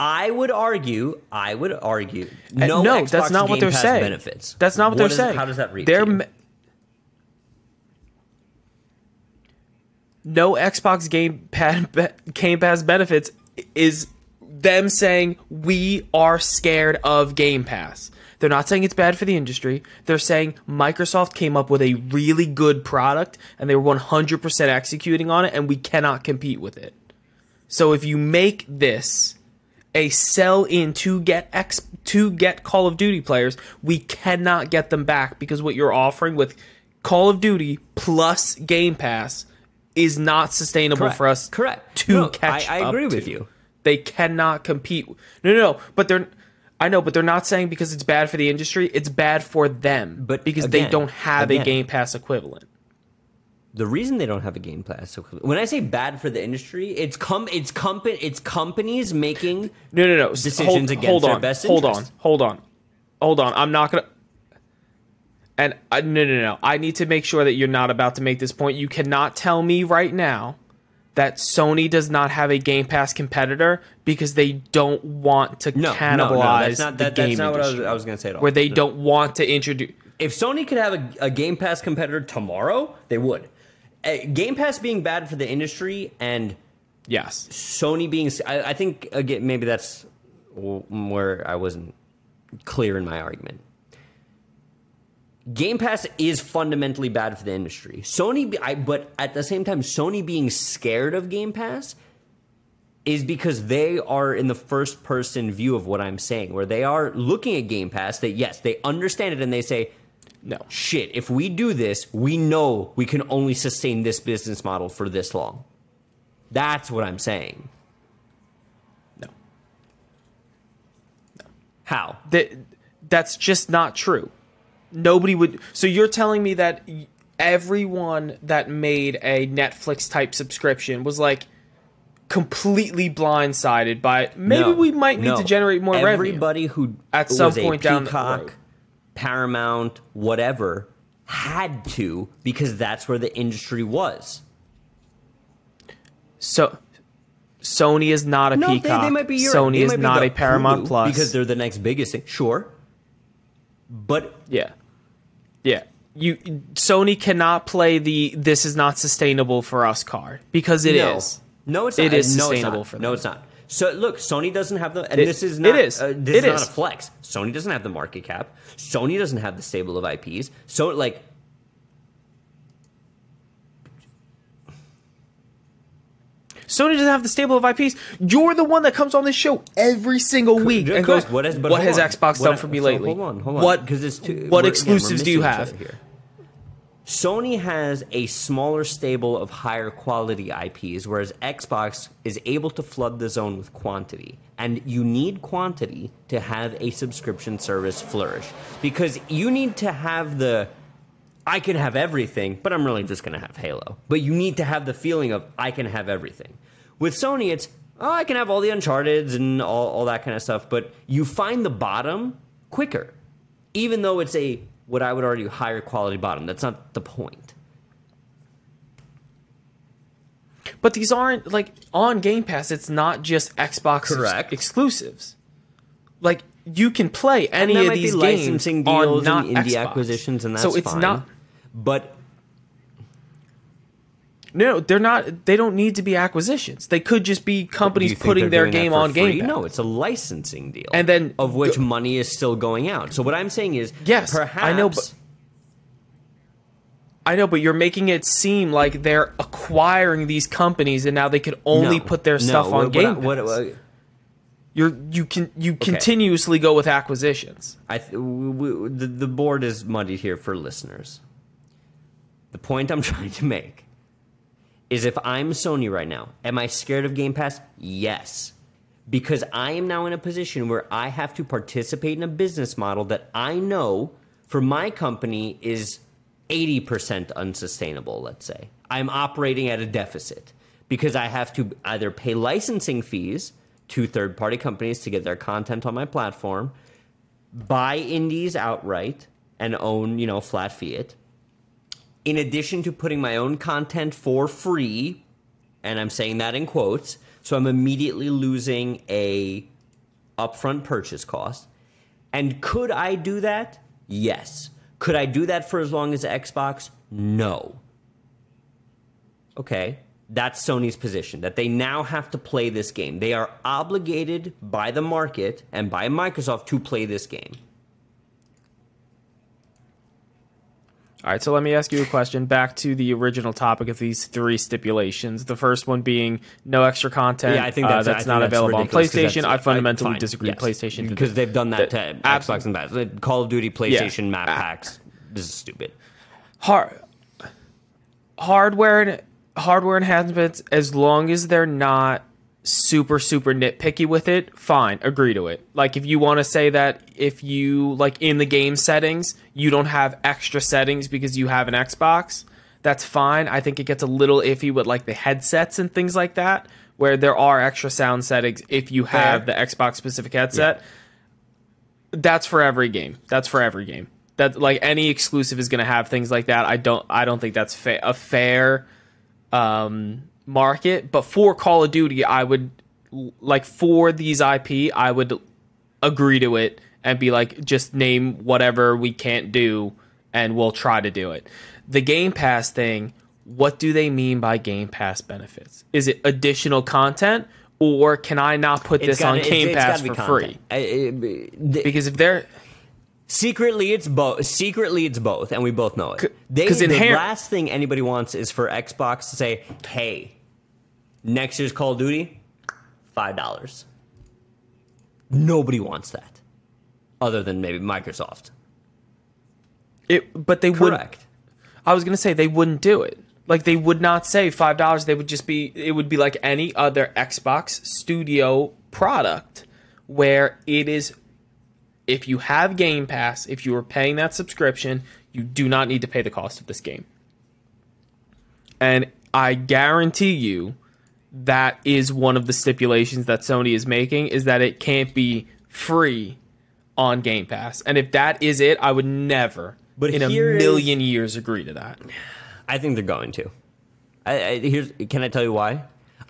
I would argue. I would argue. No, no Xbox that's not what they're Pass saying Benefits. that's not what, they're is- saying How does that read? they're to you? ma- no Xbox Game Pass Game Pass benefits is them saying we are scared of Game Pass. They're not saying it's bad for the industry. They're saying Microsoft came up with a really good product and they were 100% executing on it and we cannot compete with it. So if you make this a sell in to get X to get Call of Duty players, we cannot get them back because what you're offering with Call of Duty plus Game Pass is not sustainable Correct. for us Correct. to No, catch I, I agree to. with you. They cannot compete. No, no, no. But they're. I know, but they're not saying because it's bad for the industry. It's bad for them. But because they don't have a. Game Pass equivalent. the reason they don't have a game pass so when I say bad for the industry, it's com it's company it's companies making No, no, no. decisions hold, against hold their on, best Hold interest. on, hold on, hold on. I'm not gonna. And I, no, no, no. I need to make sure that you're not about to make this point. You cannot tell me right now that Sony does not have a Game Pass competitor because they don't want to no, cannibalize no, no, that's not the that, game that's not what I was, was going to say at all. where they don't want to introduce. if Sony could have a, a Game Pass competitor tomorrow, they would. Uh, Game Pass being bad for the industry and Yes, Sony being, I, I think again maybe that's where I wasn't clear in my argument. Game Pass is fundamentally bad for the industry. Sony, I, but at the same time, Sony being scared of Game Pass is because they are in the first person view of what I'm saying, where they are looking at Game Pass. That yes, they understand it, and they say, no. shit, if we do this, we know we can only sustain this business model for this long. That's what I'm saying. No. How? that that's just not true. Nobody would. So you're telling me that everyone that made a Netflix type subscription was like completely blindsided by maybe No, we might need no. to generate more revenue. Everybody who At some point down Peacock, road. Paramount, whatever, had to because that's where the industry was. So Sony is not a No, they, Peacock. they might be your, Sony they is not a Paramount Plus because they're the next biggest thing. Sure, but Yeah. Yeah. You Sony cannot play the this is not sustainable for us card because it is. no. No, it's It not. is no, sustainable not. for No, it's not. So look, Sony doesn't have the, and It- this is it not. is. Uh, this It is not is. a flex. Sony doesn't have the market cap. Sony doesn't have the stable of IPs. So like, Sony doesn't have the stable of IPs. You're the one that comes on this show every single week and goes, What has, what has. Xbox What- done for me so lately? Hold on, hold on. What because it's too, what exclusives again, do you have? here. Sony has a smaller stable of higher quality IPs, whereas Xbox is able to flood the zone with quantity. And you need quantity to have a subscription service flourish. Because you need to have the I can have everything, but I'm really just going to have Halo. But you need to have the feeling of I can have everything. With Sony, it's oh, I can have all the Uncharted's and all, all that kind of stuff, but you find the bottom quicker, even though it's a what I would argue higher quality bottom. That's not the point. But these aren't like on Game Pass. It's not just Xbox Correct. exclusives. Like you can play any of these games licensing on deals not and indie Xbox. acquisitions, and that's so it's fine. not. But No, they're not. They don't need to be acquisitions. They could just be companies putting their game on free? Game Pass. No, it's a licensing deal, And then of which go- money is still going out. So what I'm saying is, Yes, perhaps I know, but- I know, but you're making it seem like they're acquiring these companies, and now they can only No, put their no, stuff on what- Game what- Pass. what- what- You're you can you continuously go with acquisitions. I th- w- w- the, the board is muddied here for listeners. The point I'm trying to make is if I'm Sony right now, am I scared of Game Pass? Yes. Because I am now in a position where I have to participate in a business model that I know for my company is 80% unsustainable, let's say. I'm operating at a deficit because I have to either pay licensing fees to third party companies to get their content on my platform, buy indies outright and own, you know, flat fiat. In addition to putting my own content for free, and I'm saying that in quotes, so I'm immediately losing a upfront purchase cost. And could I do that? Yes. Could I do that for as long as Xbox? No. Okay. That's Sony's position that they now have to play this game. They are obligated by the market and by Microsoft to play this game. All right, so let me ask you a question. Back to the original topic of these three stipulations. The first one being no extra content. Yeah, I think uh, that's, I that's think not that's available on PlayStation. I fundamentally fine, disagree. yes. PlayStation because they've done that, that- to Xbox and that. Call of Duty, PlayStation map Ah. packs. This is stupid. hard hardware and hardware enhancements as long as they're not super super nitpicky with it fine agree to it like if you want to say that if you like in the game settings you don't have extra settings because you have an xbox that's fine. I think it gets a little iffy with like the headsets and things like that, where there are extra sound settings if you have Fair. the Xbox specific headset. That's for every game. That's for every game. That like any exclusive is going to have things like that. I don't. I don't think that's fa- a fair um, market. But for Call of Duty, I would like for these IP, I would agree to it and be like, just name whatever we can't do, and we'll try to do it. The Game Pass thing. What do they mean by Game Pass benefits? Is it additional content, or can I not put this on gotta- Game it's Pass gotta for be free? I- I- the- Because if they're Secretly, it's both. Secretly, it's both, and we both know it. They, 'cause the inherent- last thing anybody wants is for Xbox to say, "Hey, next year's Call of Duty, five dollars." Nobody wants that, other than maybe Microsoft. it, but they would. Correct. I was gonna say they wouldn't do it. Like they would not say five dollars. They would just be. It would be like any other Xbox Studio product, where it is. If you have Game Pass, if you are paying that subscription, you do not need to pay the cost of this game. And I guarantee you, that is one of the stipulations that Sony is making is that it can't be free on Game Pass. And if that is it, I would never But in a here is- million years agree to that. I think they're going to. I, I, here's can I tell you why?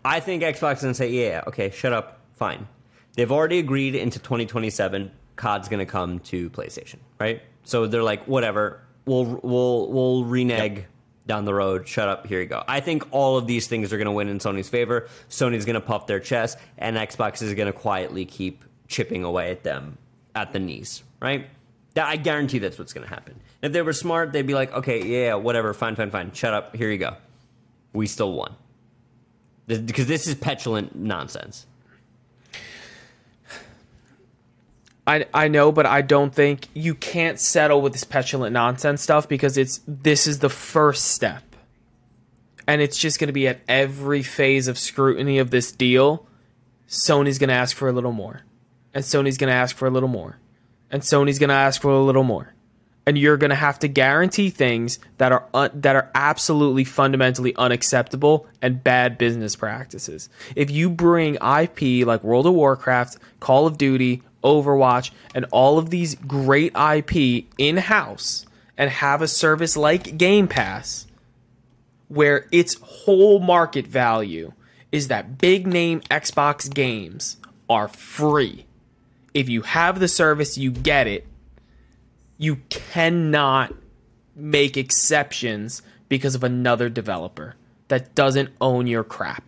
I think Xbox is gonna say, yeah, okay, shut up, fine. They've already agreed into 2027. COD's gonna come to PlayStation, right? So they're like, whatever, we'll we'll we'll renege down the road. Shut up, here you go. I think all of these things are gonna win in Sony's favor. Sony's gonna puff their chest, and Xbox is gonna quietly keep chipping away at them at the knees, right? That- I guarantee that's what's going to happen. If they were smart, they'd be like, okay, yeah, whatever, fine, fine, fine. Shut up. Here you go. We still won. Because this is petulant nonsense. I I know, but I don't think you can't settle with this petulant nonsense stuff because it's this is the first step. And it's just going to be at every phase of scrutiny of this deal, Sony's going to ask for a little more. And Sony's going to ask for a little more. And Sony's going to ask for a little more. And you're going to have to guarantee things that are un- that are absolutely fundamentally unacceptable and bad business practices. If you bring IP like World of Warcraft, Call of Duty, Overwatch, and all of these great IP in house and have a service like Game Pass, where its whole market value is that big name Xbox games are free. If you have the service, you get it. You cannot make exceptions because of another developer that doesn't own your crap.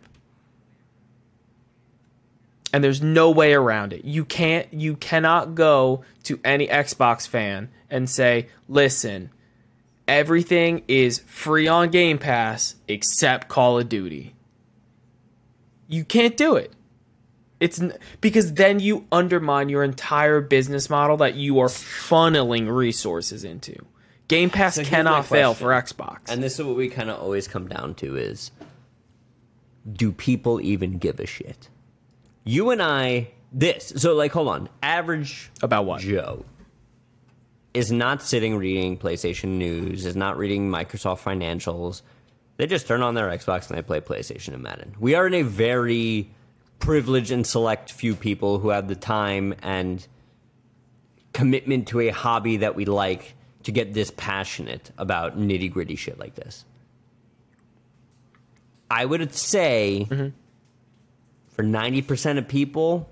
And there's no way around it. You can't you cannot go to any Xbox fan and say, "Listen, everything is free on Game Pass except Call of Duty." You can't do it. It's n- because then you undermine your entire business model that you are funneling resources into. Game Pass So cannot fail for Xbox. And this is what we kind of always come down to is do people even give a shit? You and I, this. So, like, hold on. Average About what? Joe is not sitting reading PlayStation news, is not reading Microsoft financials. They just turn on their Xbox and they play PlayStation and Madden. We are in a very privileged and select few people who have the time and commitment to a hobby that we like to get this passionate about nitty gritty shit like this. I would say mm-hmm. For 90% of people,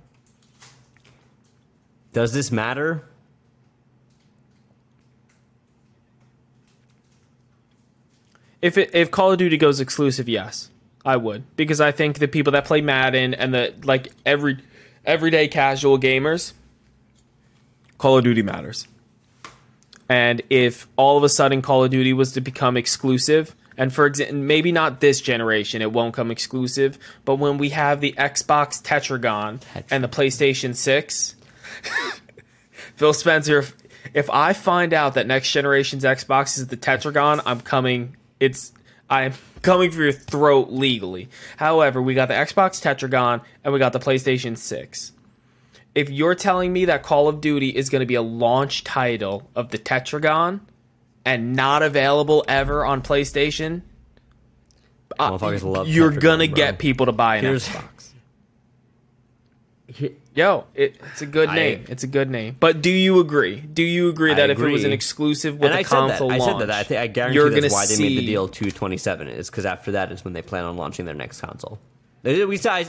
does this matter? If it, if Call of Duty goes exclusive, yes, I would because I think the people that play Madden and the like every everyday casual gamers, Call of Duty matters. And if all of a sudden Call of Duty was to become exclusive, and for example, maybe not this generation, it won't come exclusive, but when we have the Xbox Tetragon and the PlayStation 6, Phil Spencer, if, if I find out that next generation's Xbox is the Tetragon, I'm coming. It's I'm coming for your throat legally. However, we got the Xbox Tetragon and we got the PlayStation 6. If you're telling me that Call of Duty is going to be a launch title of the Tetragon, and not available ever on PlayStation, uh, you're gonna get people to buy an Here's- Xbox. Yo, it, it's a good I- name. It's a good name. But do you agree? Do you agree I that if it was an exclusive with and a I said that. console I said that. I, think, I guarantee you're that's why they made the deal to 27 is because after that is when they plan on launching their next console. We I,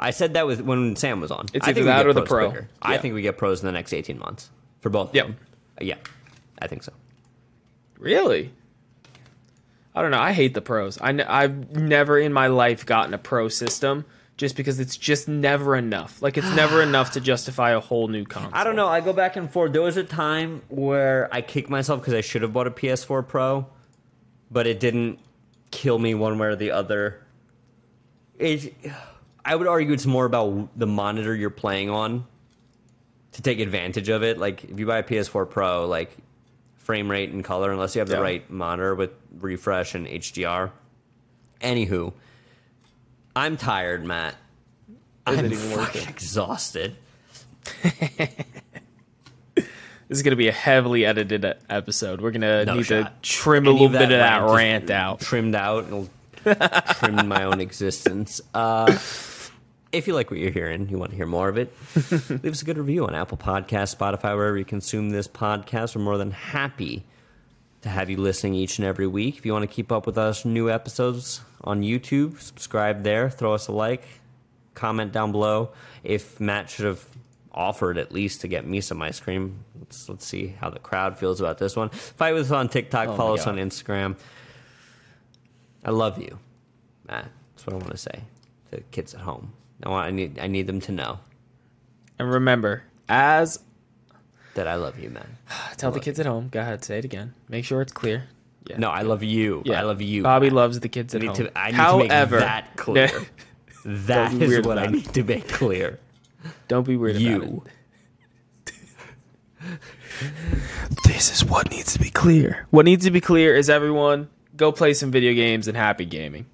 I said that with when Sam was on. It's I either think we that get or the pros Pro. quicker. I think we get pros in the next 18 months for both. Yep. Yeah, I think so. Really? I don't know. I hate the pros. I n- I've never in my life gotten a pro system just because it's just never enough. Like it's never enough to justify a whole new console. I don't know. I go back and forth. There was a time where I kicked myself because I should have bought a PS4 Pro, but it didn't kill me one way or the other. It, I would argue it's more about the monitor you're playing on to take advantage of it. Like if you buy a PS4 Pro, like frame rate and color, unless you have the Yeah. right monitor with refresh and HDR. Anywho, I'm tired, Matt. Is I'm it even worth fucking exhausted. This is gonna be a heavily edited episode. We're gonna No need shot. to trim a Any little bit of that rant rant out. Trimmed out. It'll trim my own existence. Uh, if you like what you're hearing, you want to hear more of it, leave us a good review on Apple Podcasts, Spotify, wherever you consume this podcast. We're more than happy to have you listening each and every week. If you want to keep up with us, new episodes on YouTube, subscribe there, throw us a like, comment down below if Matt should have offered at least to get me some ice cream. Let's let's see how the crowd feels about this one. Fight with us on TikTok, Oh follow us on Instagram. I love you, Matt. That's what I want to say to the kids at home. I want I need I need them to know And remember, as that I love you, man. tell the kids at home. Go ahead, say it again. Make sure it's clear. Yeah. No, I love you. Yeah. I love you. Bobby Matt. loves the kids I at home. to, I need However, to make that clear. that is what I it. need to make clear. don't be weird about You. it. This is what needs to be clear. What needs to be clear is everyone go play some video games and happy gaming.